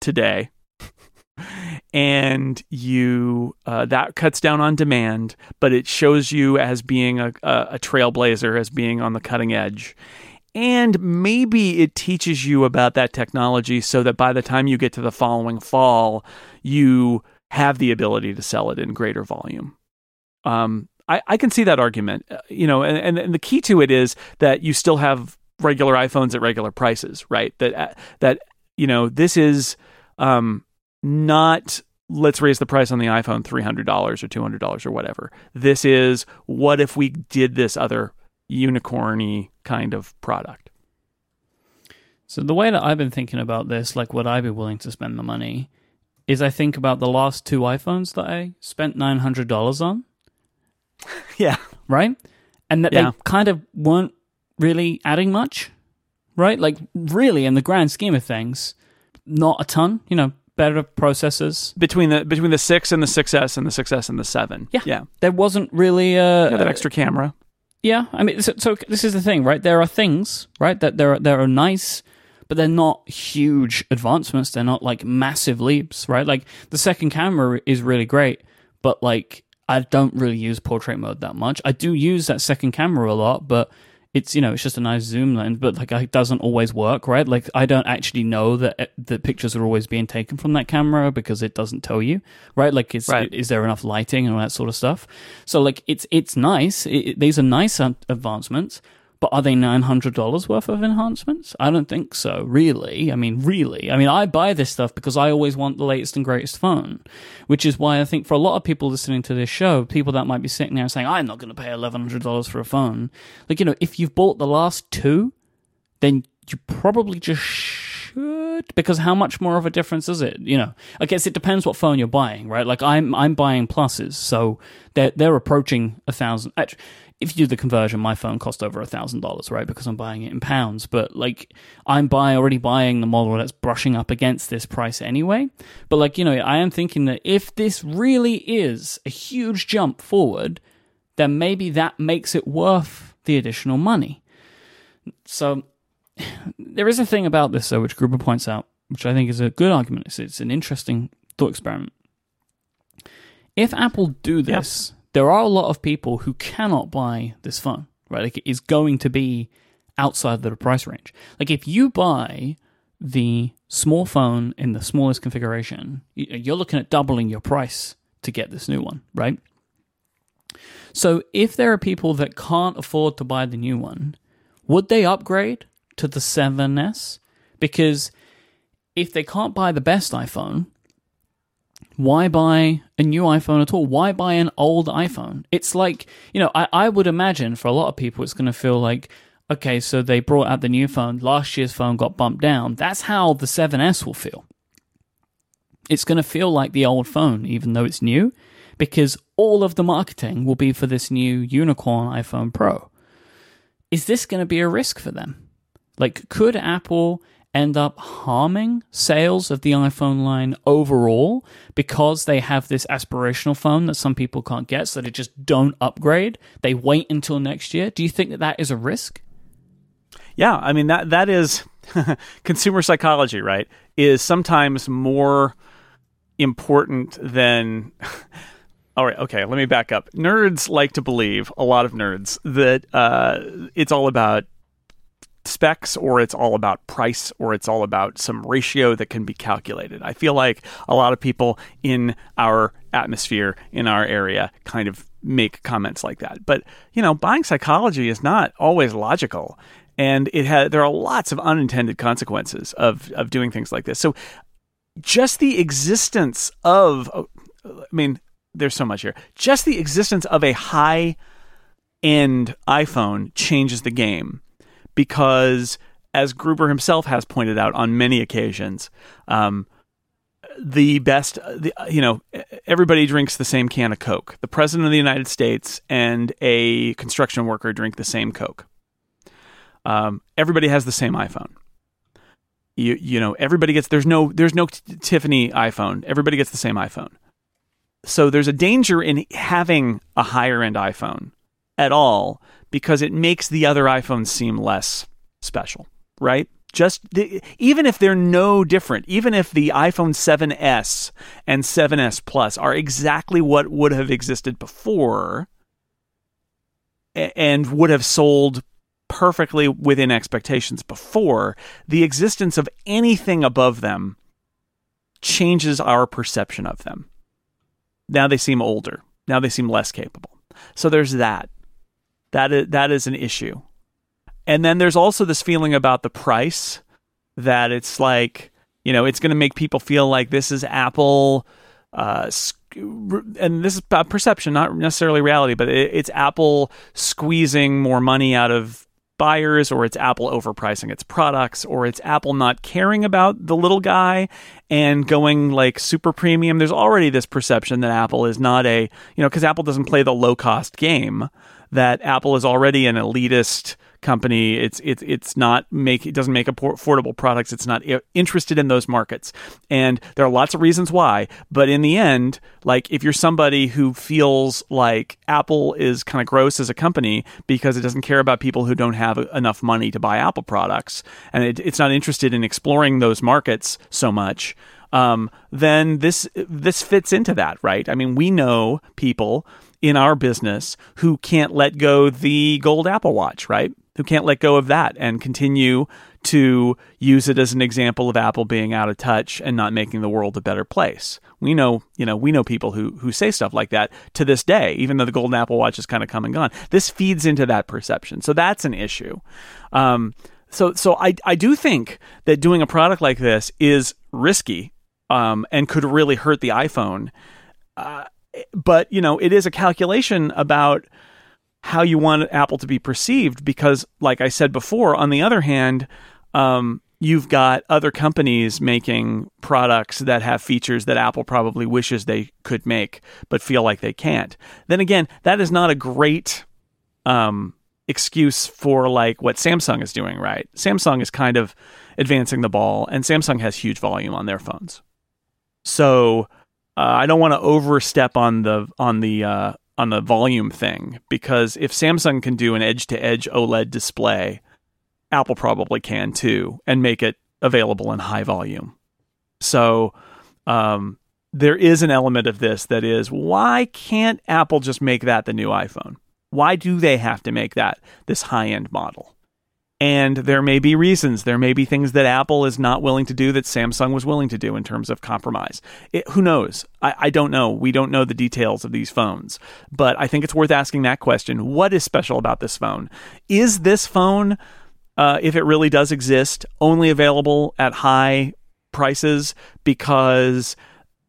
today and you uh, that cuts down on demand, but it shows you as being a, a, a trailblazer, as being on the cutting edge. And maybe it teaches you about that technology so that by the time you get to the following fall, you have the ability to sell it in greater volume. Um, I, I can see that argument, uh, you know, and, and, the key to it is that you still have regular iPhones at regular prices, right? That uh, that you know this is um, not let's raise the price on the iPhone $300 or $200 or whatever. This is what if we did this other unicorny kind of product. So the way that I've been thinking about this, like would I be willing to spend the money, is I think about the last two iPhones that I spent nine hundred dollars on. Yeah. Right? And that Yeah. they kind of weren't really adding much. Right? Like really in the grand scheme of things, not a ton, you know, better processors. Between the between the six and the 6S and the 6S and the seven. Yeah. Yeah. There wasn't really uh Yeah, that extra camera. Yeah, I mean, so, so this is the thing, right? There are things, right, that there are, there are nice, but they're not huge advancements. They're not like massive leaps, right? Like the second camera is really great, but like I don't really use portrait mode that much. I do use that second camera a lot, but it's you know it's just a nice zoom lens, but like it doesn't always work, right? Like I don't actually know that uh, the pictures are always being taken from that camera because it doesn't tell you, right? Like is Right. is there enough lighting and all that sort of stuff? So like it's it's nice. It, it- these are nice advancements, but are they nine hundred dollars worth of enhancements? I don't think so. Really, I mean, really, I mean, I buy this stuff because I always want the latest and greatest phone, which is why I think for a lot of people listening to this show, people that might be sitting there saying, "I'm not going to pay eleven hundred dollars for a phone," like you know, if you've bought the last two, then you probably just should because how much more of a difference is it you know i guess it depends what phone you're buying right like i'm i'm buying pluses so they're they're approaching a thousand if you do the conversion my phone cost over a thousand dollars right because i'm buying it in pounds but like i'm buy already buying the model that's brushing up against this price anyway but like you know i am thinking that if this really is a huge jump forward then maybe that makes it worth the additional money so there is a thing about this, though, which Gruber points out, which I think is a good argument. It's, it's an interesting thought experiment. If Apple do this, there are a lot of people who cannot buy this phone, right? Like it is going to be outside the price range. Like if you buy the small phone in the smallest configuration, you're looking at doubling your price to get this new one, right? So if there are people that can't afford to buy the new one, would they upgrade to the 7S? Because if they can't buy the best iPhone, why buy a new iPhone at all? Why buy an old iPhone? It's like, you know, I, I would imagine for a lot of people, it's going to feel like, okay, so they brought out the new phone. Last year's phone got bumped down. That's how the 7S will feel. It's going to feel like the old phone, even though it's new, because all of the marketing will be for this new unicorn iPhone Pro is this going to be a risk for them? Like, could Apple end up harming sales of the iPhone line overall because they have this aspirational phone that some people can't get, so they just don't upgrade? They wait until next year. Do you think that that is a risk? Yeah, I mean that that is consumer psychology, right? Is sometimes more important than All right, okay, let me back up. Nerds like to believe, a lot of nerds, that uh, it's all about specs or it's all about price or it's all about some ratio that can be calculated. I feel like a lot of people in our atmosphere, in our area, kind of make comments like that. But, you know, buying psychology is not always logical. And it has there are lots of unintended consequences of, of doing things like this. So just the existence of I mean, there's so much here. Just the existence of a high end iPhone changes the game because, as Gruber himself has pointed out on many occasions, um, the best, the, you know, everybody drinks the same can of Coke. The president of the United States and a construction worker drink the same Coke. Um, everybody has the same iPhone. You, you know, everybody gets there's no there's no t- Tiffany iPhone. Everybody gets the same iPhone so there's a danger in having a higher end iPhone at all because it makes the other iPhones seem less special, right? Just the, even if they're no different, even if the iPhone 7s and 7s Plus are exactly what would have existed before and would have sold perfectly within expectations before, the existence of anything above them changes our perception of them now they seem older. Now they seem less capable. So there's that. That is, that is an issue. And then there's also this feeling about the price that it's like, you know, it's going to make people feel like this is Apple, uh, and this is perception, not necessarily reality, but it's Apple squeezing more money out of buyers, or it's Apple overpricing its products, or it's Apple not caring about the little guy and going like super premium. There's already this perception that Apple is not a, you know, because Apple doesn't play the low cost game, that Apple is already an elitist company. It's it's it's not make it doesn't make affordable products. It's not interested in those markets, and there are lots of reasons why. But in the end, like if you're somebody who feels like Apple is kind of gross as a company because it doesn't care about people who don't have enough money to buy Apple products, and it, it's not interested in exploring those markets so much. Um, then this this fits into that, right? I mean, we know people in our business who can't let go the gold Apple Watch, right? who can't let go of that and continue to use it as an example of Apple being out of touch and not making the world a better place. We know, you know, we know people who who say stuff like that to this day, even though the golden Apple Watch is kind of come and gone. This feeds into that perception, so that's an issue. Um, so, so I I do think that doing a product like this is risky um, and could really hurt the iPhone. Uh, but you know, it is a calculation about how you want Apple to be perceived because, like I said before, on the other hand, um, you've got other companies making products that have features that Apple probably wishes they could make but feel like they can't. Then again, that is not a great um, excuse for like what Samsung is doing, right? Samsung is kind of advancing the ball, and Samsung has huge volume on their phones. So I don't want to overstep on the on the uh, on the volume thing because if Samsung can do an edge to edge OLED display, Apple probably can too and make it available in high volume. So um, there is an element of this that is why can't Apple just make that the new iPhone? Why do they have to make that this high end model? And there may be reasons. There may be things that Apple is not willing to do that Samsung was willing to do in terms of compromise. It, who knows? I, I, don't know. We don't know the details of these phones. But I think it's worth asking that question. What is special about this phone? Is this phone, uh, if it really does exist, only available at high prices because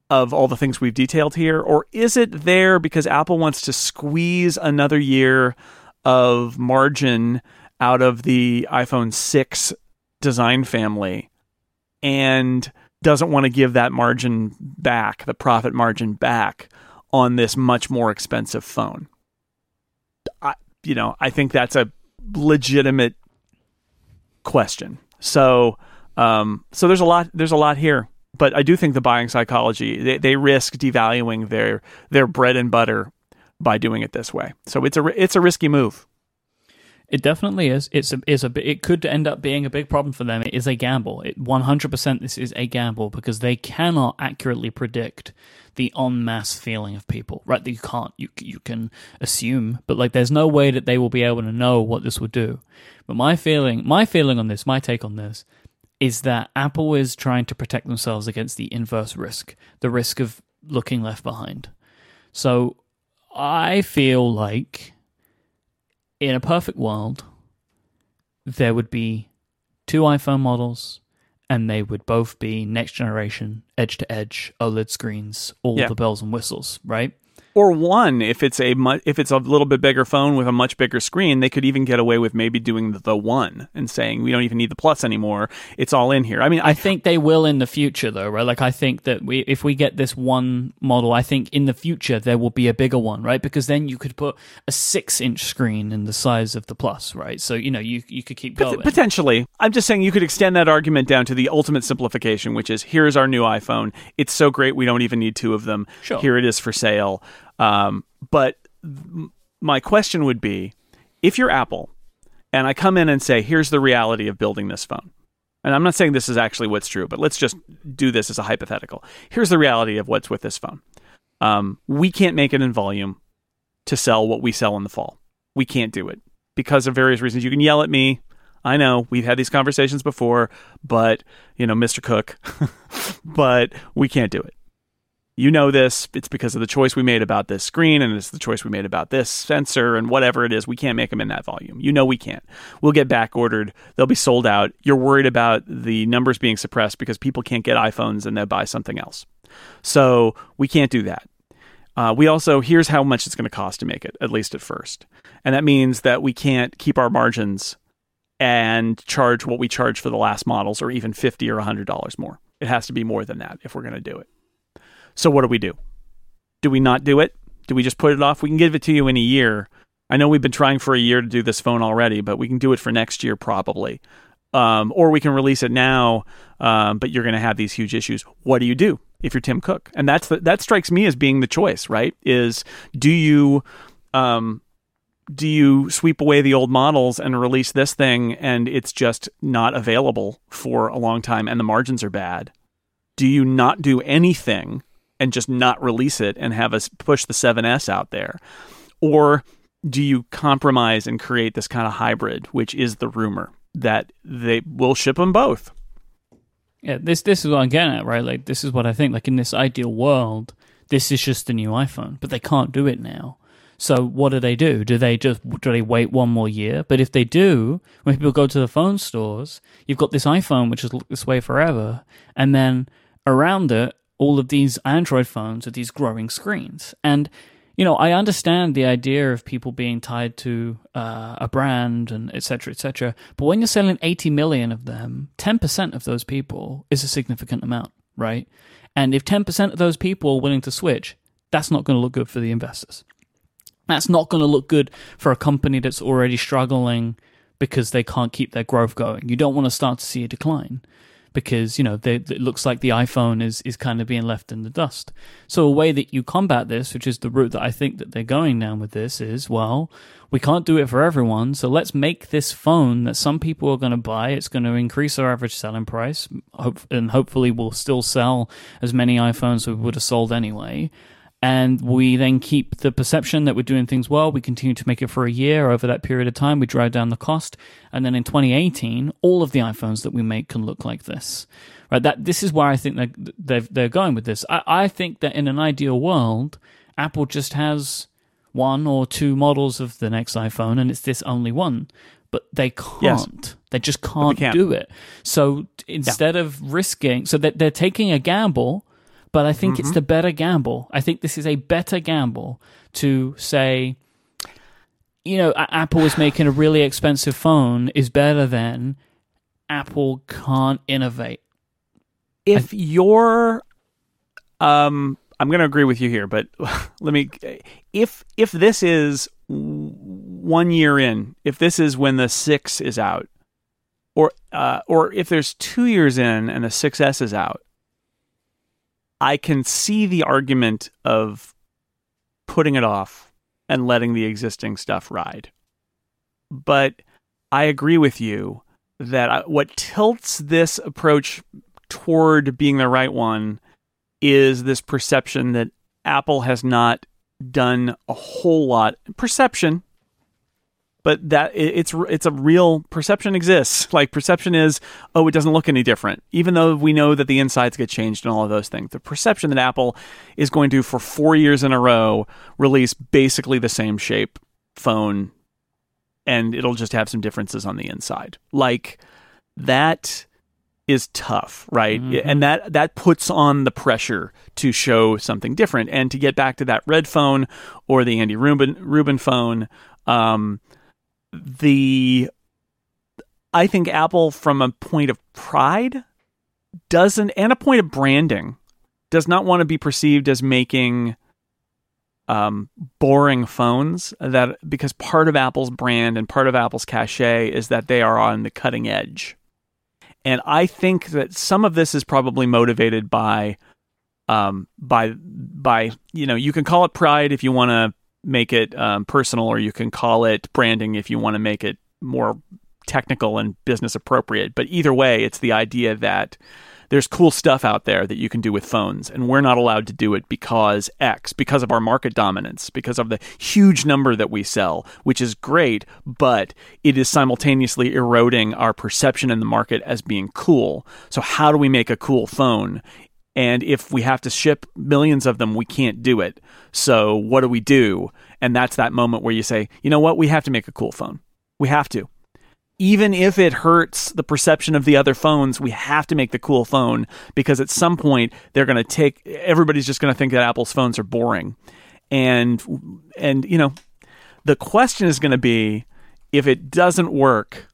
of all the things we've detailed here? Or is it there because Apple wants to squeeze another year of margin? Out of the iPhone 6 design family and doesn't want to give that margin back, the profit margin back on this much more expensive phone. I, you know, I think that's a legitimate question. So, um, so there's a lot, there's a lot here, but I do think the buying psychology, they, they risk devaluing their, their bread and butter by doing it this way. So it's a, it's a risky move. It definitely is. It's a, it's a, it could end up being a big problem for them. It is a gamble. It 100% this is a gamble because they cannot accurately predict the en masse feeling of people, right? You can't, you, you can assume, but like there's no way that they will be able to know what this would do. But my feeling, my feeling on this, my take on this is that Apple is trying to protect themselves against the inverse risk, the risk of looking left behind. So I feel like in a perfect world, there would be two iPhone models and they would both be next generation edge to edge OLED screens, all yeah. the bells and whistles, right? Or one if it's a mu- if it's a little bit bigger phone with a much bigger screen they could even get away with maybe doing the, the one and saying we don't even need the plus anymore. It's all in here. I mean I, I, think they will in the future though right? Like i think that we if we get this one model i think in the future there will be a bigger one right? Because then you could put a six inch screen in the size of the plus right? So you know you you could keep going. potentially. I'm just saying you could extend that argument down to the ultimate simplification which is here's our new iphone. It's so great we don't even need two of them. Sure. here it is for sale um, but my question would be if you're Apple and I come in and say, here's the reality of building this phone. And I'm not saying this is actually what's true, but let's just do this as a hypothetical. Here's the reality of what's with this phone. Um, we can't make it in volume to sell what we sell in the fall. We can't do it because of various reasons. You can yell at me. I know we've had these conversations before, but you know, Mr. Cook, but we can't do it you know this. It's because of the choice we made about this screen, and it's the choice we made about this sensor, and whatever it is. We can't make them in that volume. You know we can't. We'll get back ordered. They'll be sold out. You're worried about the numbers being suppressed because people can't get iPhones and they'll buy something else. So we can't do that. Uh, we also here's how much it's going to cost to make it, at least at first, and that means that we can't keep our margins and charge what we charge for the last models or even 50 or $100 more. It has to be more than that if we're going to do it. So what do we do? Do we not do it? Do we just put it off? We can give it to you in a year. I know we've been trying for a year to do this phone already, but we can do it for next year probably. Um, or we can release it now, um, but you're going to have these huge issues. What do you do if you're Tim Cook? And that's the, that strikes me as being the choice, right? Is do you um, do you sweep away the old models and release this thing and it's just not available for a long time and the margins are bad? Do you not do anything and just not release it and have us push the 7S out there? Or do you compromise and create this kind of hybrid, which is the rumor that they will ship them both? Yeah, this this is what I'm getting at, right? Like this is what I think. Like in this ideal world, this is just the new iPhone, but they can't do it now. So what do they do? Do they just do they wait one more year? But if they do, when people go to the phone stores, you've got this iPhone which has looked this way forever, and then around it, all of these Android phones with these growing screens. And you know, I understand the idea of people being tied to uh, a brand and etc. etc. But when you're selling 80 million of them, 10% of those people is a significant amount, right? And if 10% of those people are willing to switch, that's not going to look good for the investors. That's not going to look good for a company that's already struggling because they can't keep their growth going. You don't want to start to see a decline because you know they, it looks like the iPhone is is kind of being left in the dust. So a way that you combat this, which is the route that I think that they're going down with this, is well, we can't do it for everyone, so let's make this phone that some people are going to buy. It's going to increase our average selling price, and hopefully we'll still sell as many iPhones as we would have sold anyway and we then keep the perception that we're doing things well. We continue to make it for a year. Over that period of time, we drive down the cost, and then in 2018, all of the iPhones that we make can look like this. Right? That this is where I think they're they're, going with this. I, I think that in an ideal world, Apple just has one or two models of the next iPhone, and it's this only one. But they can't. Yes. They just can't, can't, do it. So instead yeah. of risking, so that they're taking a gamble but I think mm-hmm. it's the better gamble. I think this is a better gamble to say, you know, Apple is making a really expensive phone is better than Apple can't innovate. If th- you're, um, I'm going to agree with you here, but let me, if if this is one year in, if this is when the six is out, or uh, or if there's two years in and the 6S is out, I can see the argument of putting it off and letting the existing stuff ride. But I agree with you that I, what tilts this approach toward being the right one is this perception that Apple has not done a whole lot. Perception, but that it's it's a real perception exists. Like perception is, oh, it doesn't look any different, even though we know that the insides get changed and all of those things. The perception that Apple is going to, for four years in a row, release basically the same shape phone, and it'll just have some differences on the inside. Like that is tough, right? Mm-hmm. And that that puts on the pressure to show something different. And to get back to that red phone or the Andy Rubin Rubin phone. Um, the I think Apple, from a point of pride, doesn't, and a point of branding, does not want to be perceived as making um, boring phones. That because part of Apple's brand and part of Apple's cachet is that they are on the cutting edge, and I think that some of this is probably motivated by, um, by by you know, you can call it pride if you want to make it um, personal, or you can call it branding if you want to make it more technical and business appropriate. But either way, it's the idea that there's cool stuff out there that you can do with phones, and we're not allowed to do it because X, because of our market dominance, because of the huge number that we sell, which is great, but it is simultaneously eroding our perception in the market as being cool. So, how do we make a cool phone? And if we have to ship millions of them, we can't do it. So what do we do? And that's that moment where you say, you know what? We have to make a cool phone. We have to. Even if it hurts the perception of the other phones, we have to make the cool phone because at some point they're going to take everybody's just going to think that Apple's phones are boring. And and you know, the question is going to be if it doesn't work,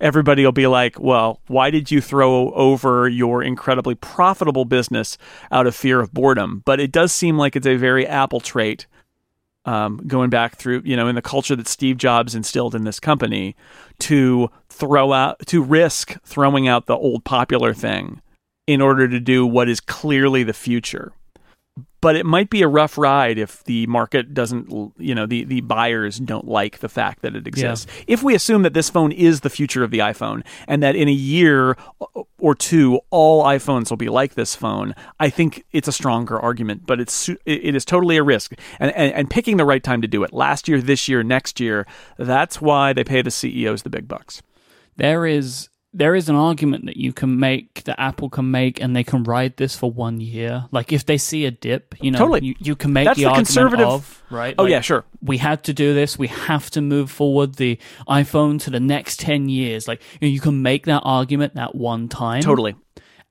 everybody will be like, well, why did you throw over your incredibly profitable business out of fear of boredom? But it does seem like it's a very Apple trait. Um, going back through, you know, in the culture that Steve Jobs instilled in this company, to throw out, to risk throwing out the old popular thing in order to do what is clearly the future but it might be a rough ride if the market doesn't you know the the buyers don't like the fact that it exists. Yeah. if we assume that this phone is the future of the iphone and that in a year or two all iphones will be like this phone i think it's a stronger argument but it's it is totally a risk. And, and and picking the right time to do it last year this year next year that's why they pay the ceos the big bucks. There is there is an argument that you can make that Apple can make, and they can ride this for one year. Like if they see a dip, you know, totally. you, you can make That's the, the argument conservative... of right. Oh like, yeah, sure. We had to do this. We have to move forward the iPhone to the next ten years. Like you, know, you can make that argument that one time. Totally.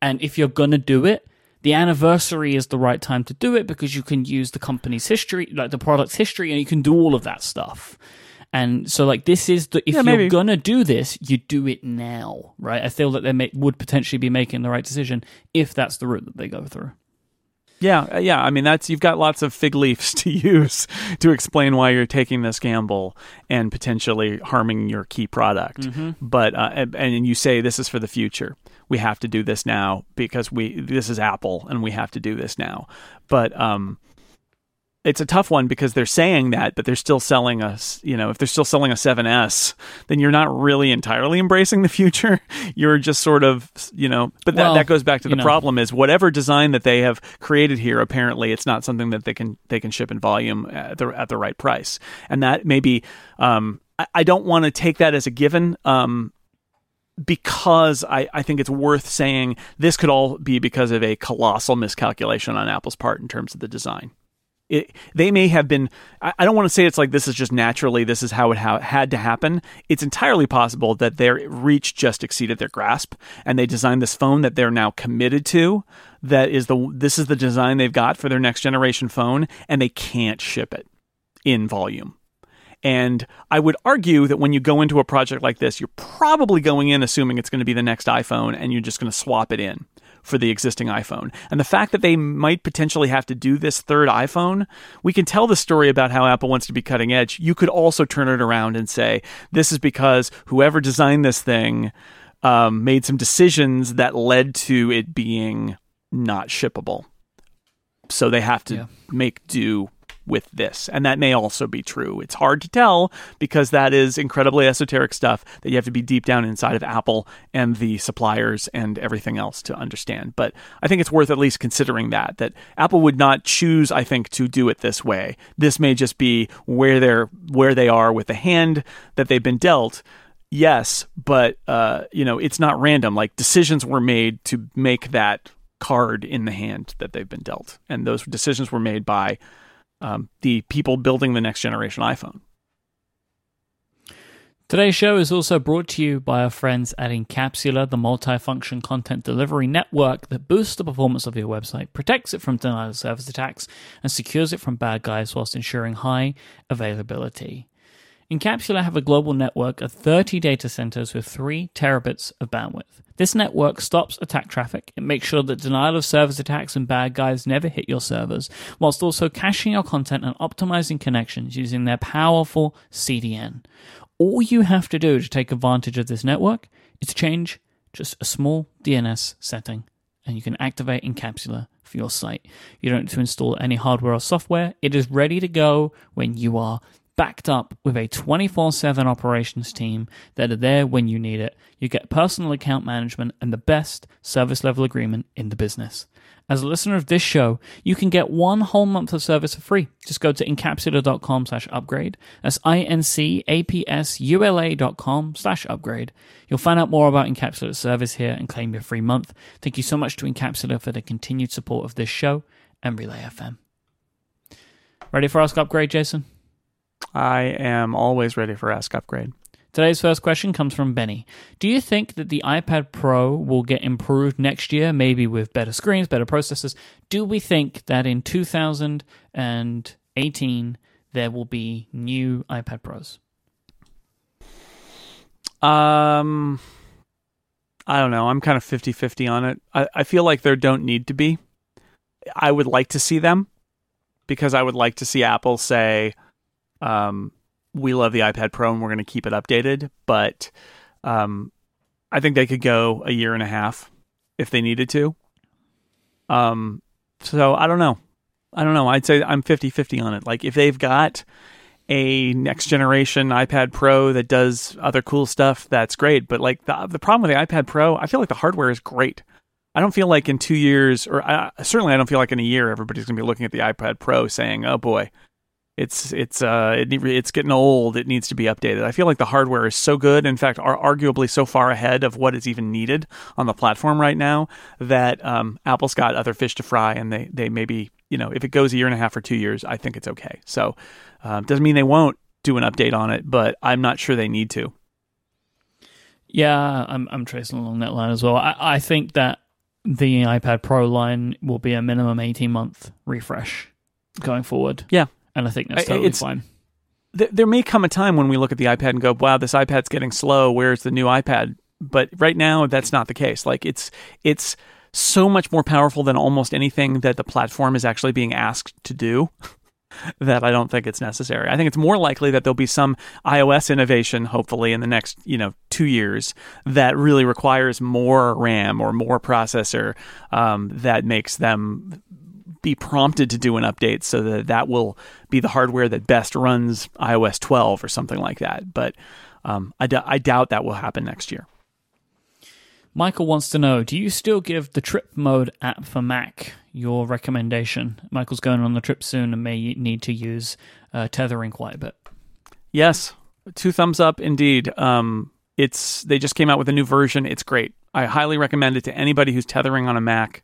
And if you're gonna do it, the anniversary is the right time to do it because you can use the company's history, like the product's history, and you can do all of that stuff. And so, like, this is the if Yeah, you're gonna do this, you do it now, right? I feel that they may, would potentially be making the right decision if that's the route that they go through. Yeah, uh, yeah. I mean, that's you've got lots of fig leaves to use to explain why you're taking this gamble and potentially harming your key product. Mm-hmm. But uh, and, and you say this is for the future. We have to do this now because we this is Apple and we have to do this now. But um, it's a tough one because they're saying that, but they're still selling us. You know, if they're still selling a 7S, then you're not really entirely embracing the future. You're just sort of, you know. But that, Well, that goes back to the know. problem is whatever design that they have created here. Apparently, it's not something that they can they can ship in volume at the at the right price, and that maybe um, I, I don't want to take that as a given. Um, because I, I think it's worth saying this could all be because of a colossal miscalculation on Apple's part in terms of the design. It, they may have been I, I don't want to say it's like this is just naturally this is how it ha- had to happen. It's entirely possible that their reach just exceeded their grasp and they designed this phone that they're now committed to that is the this is the design they've got for their next generation phone and they can't ship it in volume. And I would argue that when you go into a project like this, you're probably going in assuming it's going to be the next iPhone and you're just going to swap it in for the existing iPhone. And the fact that they might potentially have to do this third iPhone, we can tell the story about how Apple wants to be cutting edge. You could also turn it around and say, this is because whoever designed this thing um, made some decisions that led to it being not shippable. So they have to Yeah. make do with this. And that may also be true. It's hard to tell because that is incredibly esoteric stuff that you have to be deep down inside of Apple and the suppliers and everything else to understand. But I think it's worth at least considering that that Apple would not choose I think to do it this way. This may just be where they're where they are with the hand that they've been dealt. Yes, but uh, you know, it's not random. Like decisions were made to make that card in the hand that they've been dealt. And those decisions were made by um, the people building the next generation iPhone. Today's show is also brought to you by our friends at Incapsula, the multifunction content delivery network that boosts the performance of your website, protects it from denial of service attacks, and secures it from bad guys whilst ensuring high availability. Incapsula have a global network of 30 data centers with 3 terabits of bandwidth. This network stops attack traffic. It makes sure that denial of service attacks and bad guys never hit your servers, whilst also caching your content and optimizing connections using their powerful CDN. All you have to do to take advantage of this network is change just a small DNS setting, and you can activate Incapsula for your site. You don't need to install any hardware or software. It is ready to go when you are backed up with a 24 7 operations team that are there when you need it. You get personal account management and the best service level agreement in the business. As a listener of this show, you can get one whole month of service for free. Just go to incapsula.com slash upgrade. That's I-N-C-A-P-S-U-L-A dot com slash upgrade. You'll find out more about Incapsula's service here and claim your free month. Thank you so much to Incapsula for the continued support of this show and Relay FM. Ready for Ask Upgrade, Jason? I am always ready for Ask Upgrade. Today's first question comes from Benny. Do you think that the iPad Pro will get improved next year, maybe with better screens, better processors? Do we think that in 2018 there will be new iPad Pros? Um, I don't know. I'm kind of 50 50 on it. I, I feel like there don't need to be. I would like to see them because I would like to see Apple say, um, we love the iPad Pro and we're going to keep it updated. But um, I think they could go a year and a half if they needed to. Um, so I don't know. I don't know. I'd say I'm 50 50 on it. Like if they've got a next generation iPad Pro that does other cool stuff, that's great. But like the the problem with the iPad Pro, I feel like the hardware is great. I don't feel like in two years, or uh, certainly I don't feel like in a year, everybody's going to be looking at the iPad Pro saying, "Oh boy, it's it's uh it, it's getting old. It needs to be updated." I feel like the hardware is so good, in fact, are arguably so far ahead of what is even needed on the platform right now that um, Apple's got other fish to fry, and they they maybe you know if it goes a year and a half or two years, I think it's okay. So um, doesn't mean they won't do an update on it, but I'm not sure they need to. Yeah, I'm I'm tracing along that line as well. I, I think that the iPad Pro line will be a minimum 18 month refresh going forward. Yeah. And I think that's totally it's, fine. Th- there may come a time when we look at the iPad and go, wow, this iPad's getting slow. Where's the new iPad? But right now, that's not the case. Like it's, it's, so much more powerful than almost anything that the platform is actually being asked to do. that I don't think it's necessary. I think it's more likely that there'll be some iOS innovation, hopefully in the next you know two years, that really requires more RAM or more processor um, that makes them be prompted to do an update, so that that will be the hardware that best runs iOS 12 or something like that. But um, I, d- I doubt that will happen next year. Michael wants to know Do you still give the Trip Mode app for Mac your recommendation? Michael's going on the trip soon and may need to use uh, tethering quite a bit. Yes, two thumbs up indeed. Um, it's they just came out with a new version. It's great. I highly recommend it to anybody who's tethering on a Mac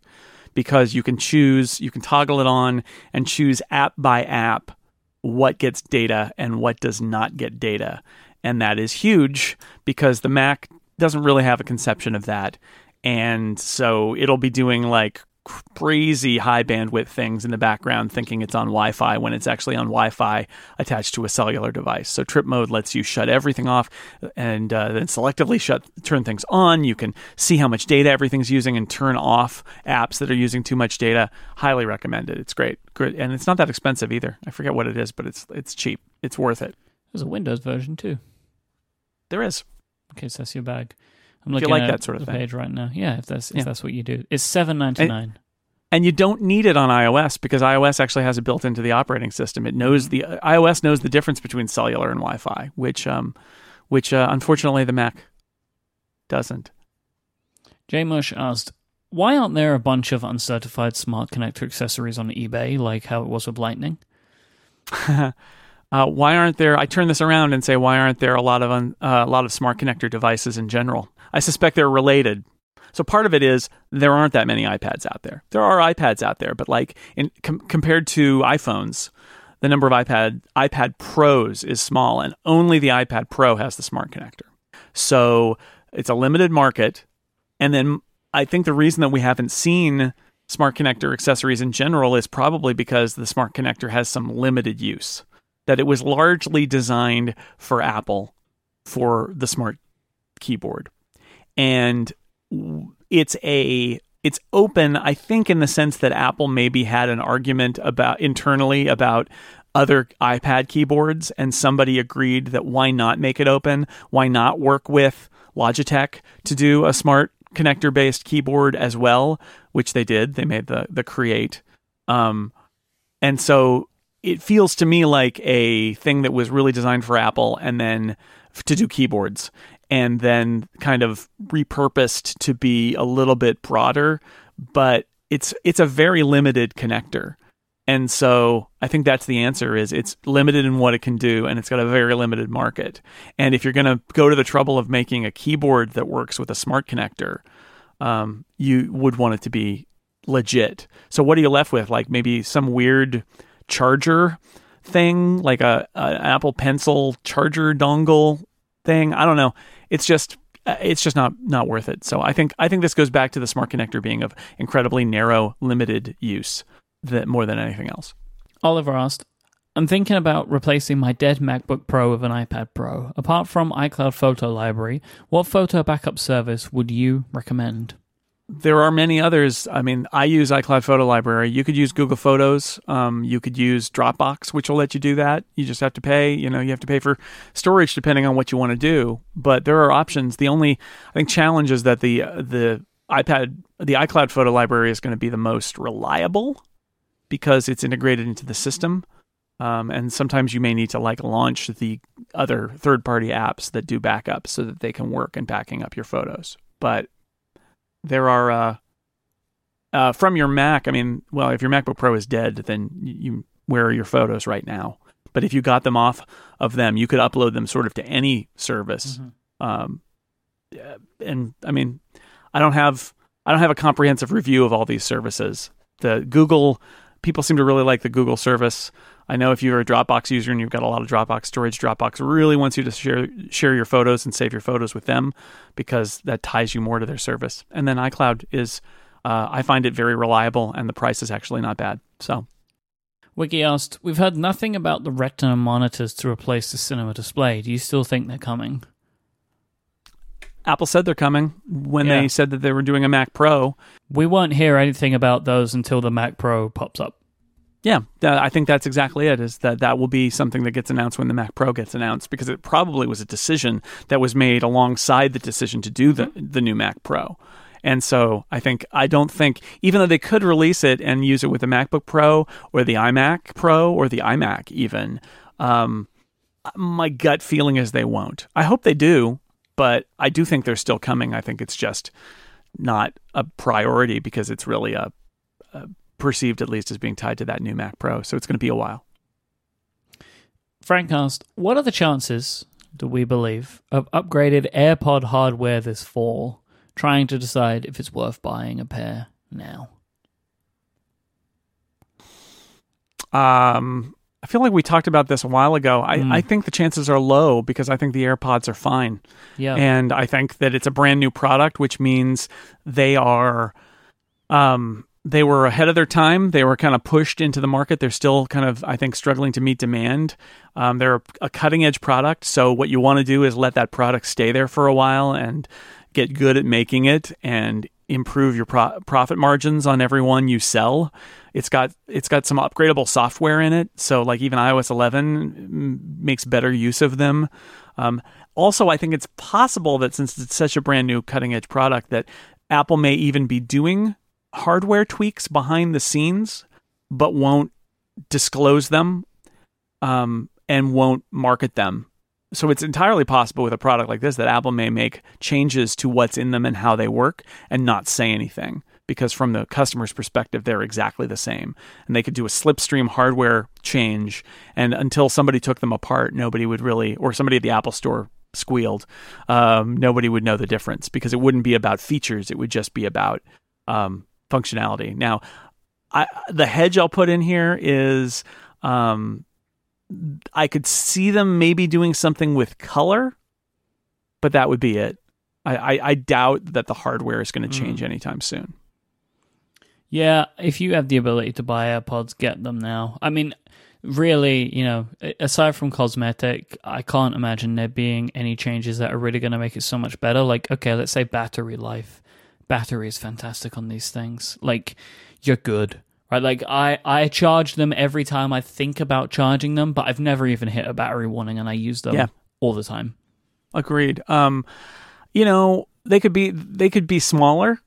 because you can choose, you can toggle it on and choose app by app what gets data and what does not get data. And that is huge because the Mac doesn't really have a conception of that. And so it'll be doing like crazy high bandwidth things in the background thinking it's on Wi-Fi when it's actually on Wi-Fi attached to a cellular device. So trip mode lets you shut everything off and uh, then selectively shut turn things on. You can see how much data everything's using and turn off apps that are using too much data. Highly recommended. It's great. Good and it's not that expensive either. I forget what it is, but it's it's cheap. It's worth it. There's a Windows version too. There is in case that's your bag. I'm looking like at that sort of the thing. page right now. Yeah, if that's if yeah. that's what you do, it's seven ninety nine. And you don't need it on iOS because iOS actually has it built into the operating system. It knows the iOS knows the difference between cellular and Wi-Fi, which um, which uh, unfortunately the Mac doesn't. J Mush asked, "Why aren't there a bunch of uncertified smart connector accessories on eBay like how it was with Lightning?" Uh, why aren't there? I turn this around and say, why aren't there a lot of un, uh, a lot of smart connector devices in general? I suspect they're related. So part of it is there aren't that many iPads out there. There are iPads out there, but like in, com- compared to iPhones, the number of iPad iPad Pros is small, and only the iPad Pro has the smart connector. So it's a limited market. And then I think the reason that we haven't seen smart connector accessories in general is probably because the smart connector has some limited use that it was largely designed for Apple for the smart keyboard. And it's a it's open I think in the sense that Apple maybe had an argument about internally about other iPad keyboards and somebody agreed that why not make it open? Why not work with Logitech to do a smart connector based keyboard as well, which they did. They made the the Create. Um, and so it feels to me like a thing that was really designed for Apple and then to do keyboards and then kind of repurposed to be a little bit broader but it's it's a very limited connector and so I think that's the answer is it's limited in what it can do and it's got a very limited market and if you're going to go to the trouble of making a keyboard that works with a smart connector um, you would want it to be legit so what are you left with like maybe some weird charger thing, like a, a an Apple Pencil charger dongle thing. I don't know. It's just uh, it's just not not worth it. So I think I think this goes back to the smart connector being of incredibly narrow, limited use that more than anything else. Oliver asked, I'm thinking about replacing my dead MacBook Pro with an iPad Pro. Apart from iCloud Photo Library, what photo backup service would you recommend? There are many others. I mean, I use iCloud Photo Library. You could use Google Photos. Um, you could use Dropbox, which will let you do that. You just have to pay. You know, you have to pay for storage depending on what you want to do. But there are options. The only I think challenge is that the the iPad, the iCloud Photo Library is going to be the most reliable because it's integrated into the system. Um, and sometimes you may need to like launch the other third party apps that do backups so that they can work in backing up your photos. But there are uh, uh, from your Mac. I mean, well, if your MacBook Pro is dead, then you where are your photos right now? But if you got them off of them, you could upload them sort of to any service. Mm-hmm. Um, and I mean, I don't have I don't have a comprehensive review of all these services. The Google people seem to really like the Google service. I know if you're a Dropbox user and you've got a lot of Dropbox storage, Dropbox really wants you to share share your photos and save your photos with them because that ties you more to their service. And then iCloud is, uh, I find it very reliable, and the price is actually not bad. So. Wiki asked, We've heard nothing about the Retina monitors to replace the cinema display. Do you still think they're coming? Apple said they're coming when yeah. they said that they were doing a Mac Pro. We won't hear anything about those until the Mac Pro pops up. Yeah, I think that's exactly it. Is that that will be something that gets announced when the Mac Pro gets announced because it probably was a decision that was made alongside the decision to do the mm-hmm. the new Mac Pro. And so I think I don't think even though they could release it and use it with the MacBook Pro or the iMac Pro or the iMac even, um, my gut feeling is they won't. I hope they do, but I do think they're still coming. I think it's just not a priority because it's really a, a perceived at least as being tied to that new Mac Pro. So it's going to be a while. Frank asked, "What are the chances, do we believe, of upgraded AirPod hardware this fall? Trying to decide if it's worth buying a pair now." Um, I feel like we talked about this a while ago. I, mm. I think the chances are low because I think the AirPods are fine. Yeah. And I think that it's a brand new product, which means they are um they were ahead of their time. They were kind of pushed into the market. They're still kind of, I think, struggling to meet demand. Um, they're a cutting edge product. So, what you want to do is let that product stay there for a while and get good at making it and improve your pro- profit margins on every one you sell. It's got it's got some upgradable software in it, so like even iOS 11 makes better use of them. Um, also, I think it's possible that since it's such a brand new cutting edge product, that Apple may even be doing hardware tweaks behind the scenes, but won't disclose them um, and won't market them. So it's entirely possible with a product like this that Apple may make changes to what's in them and how they work and not say anything because from the customer's perspective they're exactly the same and they could do a slipstream hardware change and until somebody took them apart nobody would really or somebody at the Apple store squealed um, nobody would know the difference because it wouldn't be about features it would just be about um, functionality. Now, I, the hedge I'll put in here is um, I could see them maybe doing something with color, but that would be it. I, I, I doubt that the hardware is going to change mm. anytime soon. Yeah, if you have the ability to buy AirPods, get them now. I mean, really, you know, aside from cosmetic, I can't imagine there being any changes that are really going to make it so much better. Like, okay, let's say battery life battery is fantastic on these things. Like you're good. Right, like I, I charge them every time I think about charging them, but I've never even hit a battery warning, and I use them yeah. all the time. Agreed. Um, you know, they could be they could be smaller,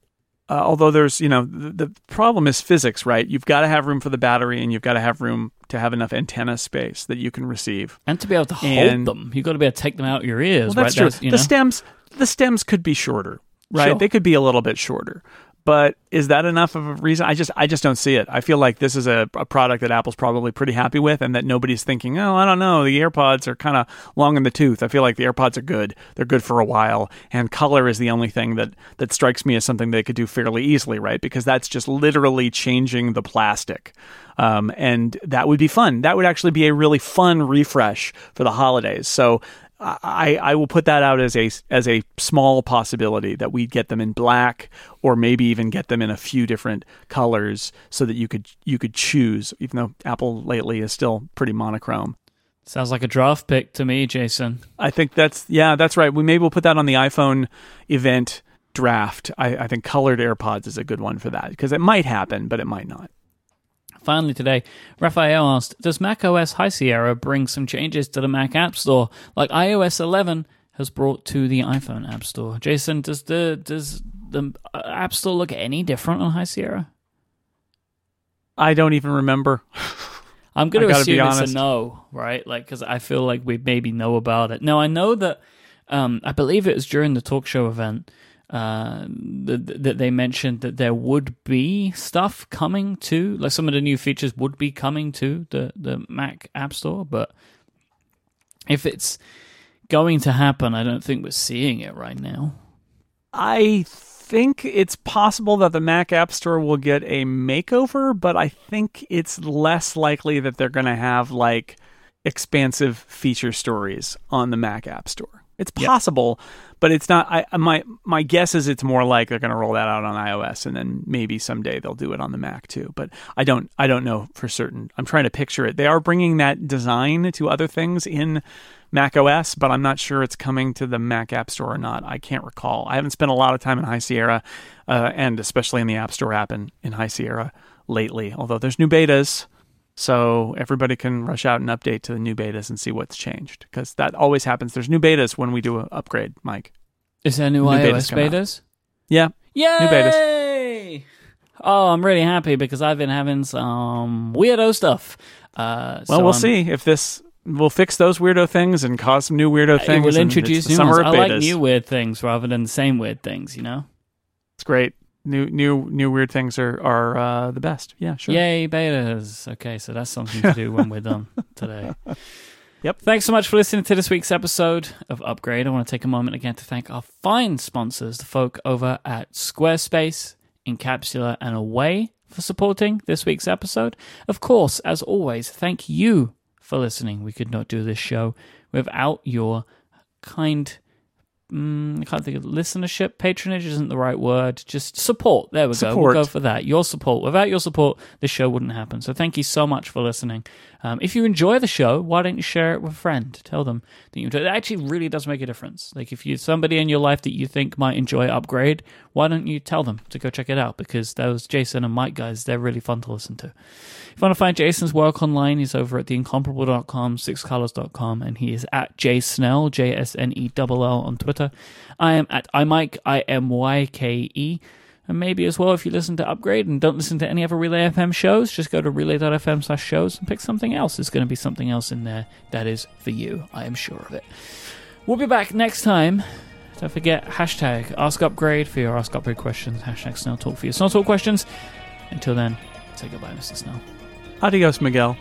uh, although there's you know the, the, problem is physics, right? You've got to have room for the battery, and you've got to have room to have enough antenna space that you can receive, and to be able to and, hold them. You've got to be able to take them out your ears. Well, that's right? true. That's, the know? stems the stems could be shorter right? Sure. They could be a little bit shorter. But is that enough of a reason? I just I just don't see it. I feel like this is a, a product that Apple's probably pretty happy with, and that nobody's thinking, oh, I don't know, the AirPods are kind of long in the tooth. I feel like the AirPods are good; they're good for a while, and color is the only thing that that strikes me as something they could do fairly easily, right? Because that's just literally changing the plastic. Um, and that would be fun. That would actually be a really fun refresh for the holidays. So I, I will put that out as a as a small possibility that we'd get them in black or maybe even get them in a few different colors so that you could you could choose even though Apple lately is still pretty monochrome. Sounds like a draft pick to me, Jason. I think that's yeah, that's right. We maybe we'll put that on the iPhone event draft. I, I think colored AirPods is a good one for that because it might happen, but it might not. Finally, today, Raphael asked Does macOS High Sierra bring some changes to the Mac App Store like iOS 11 has brought to the iPhone App Store? Jason, does the does the uh, App Store look any different on High Sierra? I don't even remember. I'm going to assume it's a no, right? Like, because I feel like we maybe know about it. Now, I know that um, I believe it was during the talk show event uh, that, that they mentioned that there would be stuff coming to, like some of the new features would be coming to the, the Mac App Store. But if it's going to happen, I don't think we're seeing it right now. I think it's possible that the Mac App Store will get a makeover, but I think it's less likely that they're going to have like expansive feature stories on the Mac App Store. It's possible, yep. but it's not. I my my guess is it's more like they're going to roll that out on iOS, and then maybe someday they'll do it on the Mac too. But I don't I don't know for certain. I'm trying to picture it. They are bringing that design to other things in Mac OS, but I'm not sure it's coming to the Mac App Store or not. I can't recall. I haven't spent a lot of time in High Sierra, uh, and especially in the App Store app in, in High Sierra lately. Although there's new betas, so everybody can rush out and update to the new betas and see what's changed because that always happens. There's new betas when we do an upgrade, Myke. Is there new, new iOS betas? betas? Yeah. Yay! New betas. Oh, I'm really happy because I've been having some weirdo stuff. Uh, well, so we'll I'm, see if this will fix those weirdo things and cause some new weirdo things. It will introduce new ones. I like new weird things rather than the same weird things. You know, it's great new new new weird things are are uh, the best. Yeah, sure. Yay, betas. Okay, so that's something to do when we're done today. Yep. Thanks so much for listening to this week's episode of Upgrade. I want to take a moment again to thank our fine sponsors, the folk over at Squarespace, Incapsula, and Away for supporting this week's episode. Of course, as always, thank you for listening. We could not do this show without your kind mm, I can't think of listenership. Patronage isn't the right word. Just support. There we support. go. We'll go for that. Your support. Without your support, this show wouldn't happen. So thank you so much for listening. Um, if you enjoy the show, why don't you share it with a friend? Tell them that you enjoy it. Actually really does make a difference. Like if you somebody in your life that you think might enjoy Upgrade, why don't you tell them to go check it out? Because those Jason and Myke guys, they're really fun to listen to. If you want to find Jason's work online, he's over at theincomparable.com, sixcolors.com, and he is at jsnell, J S N E L L on Twitter. I am at imyke, I M Y K E. And maybe as well, if you listen to Upgrade and don't listen to any other Relay FM shows, just go to relay.fm slash shows and pick something else. There's going to be something else in there that is for you. I am sure of it. We'll be back next time. Don't forget, hashtag Ask Upgrade for your Ask Upgrade questions. Hashtag Snell Talk for your Snell Talk questions. Until then, say goodbye, Mr. Snell. Adios, Miguel.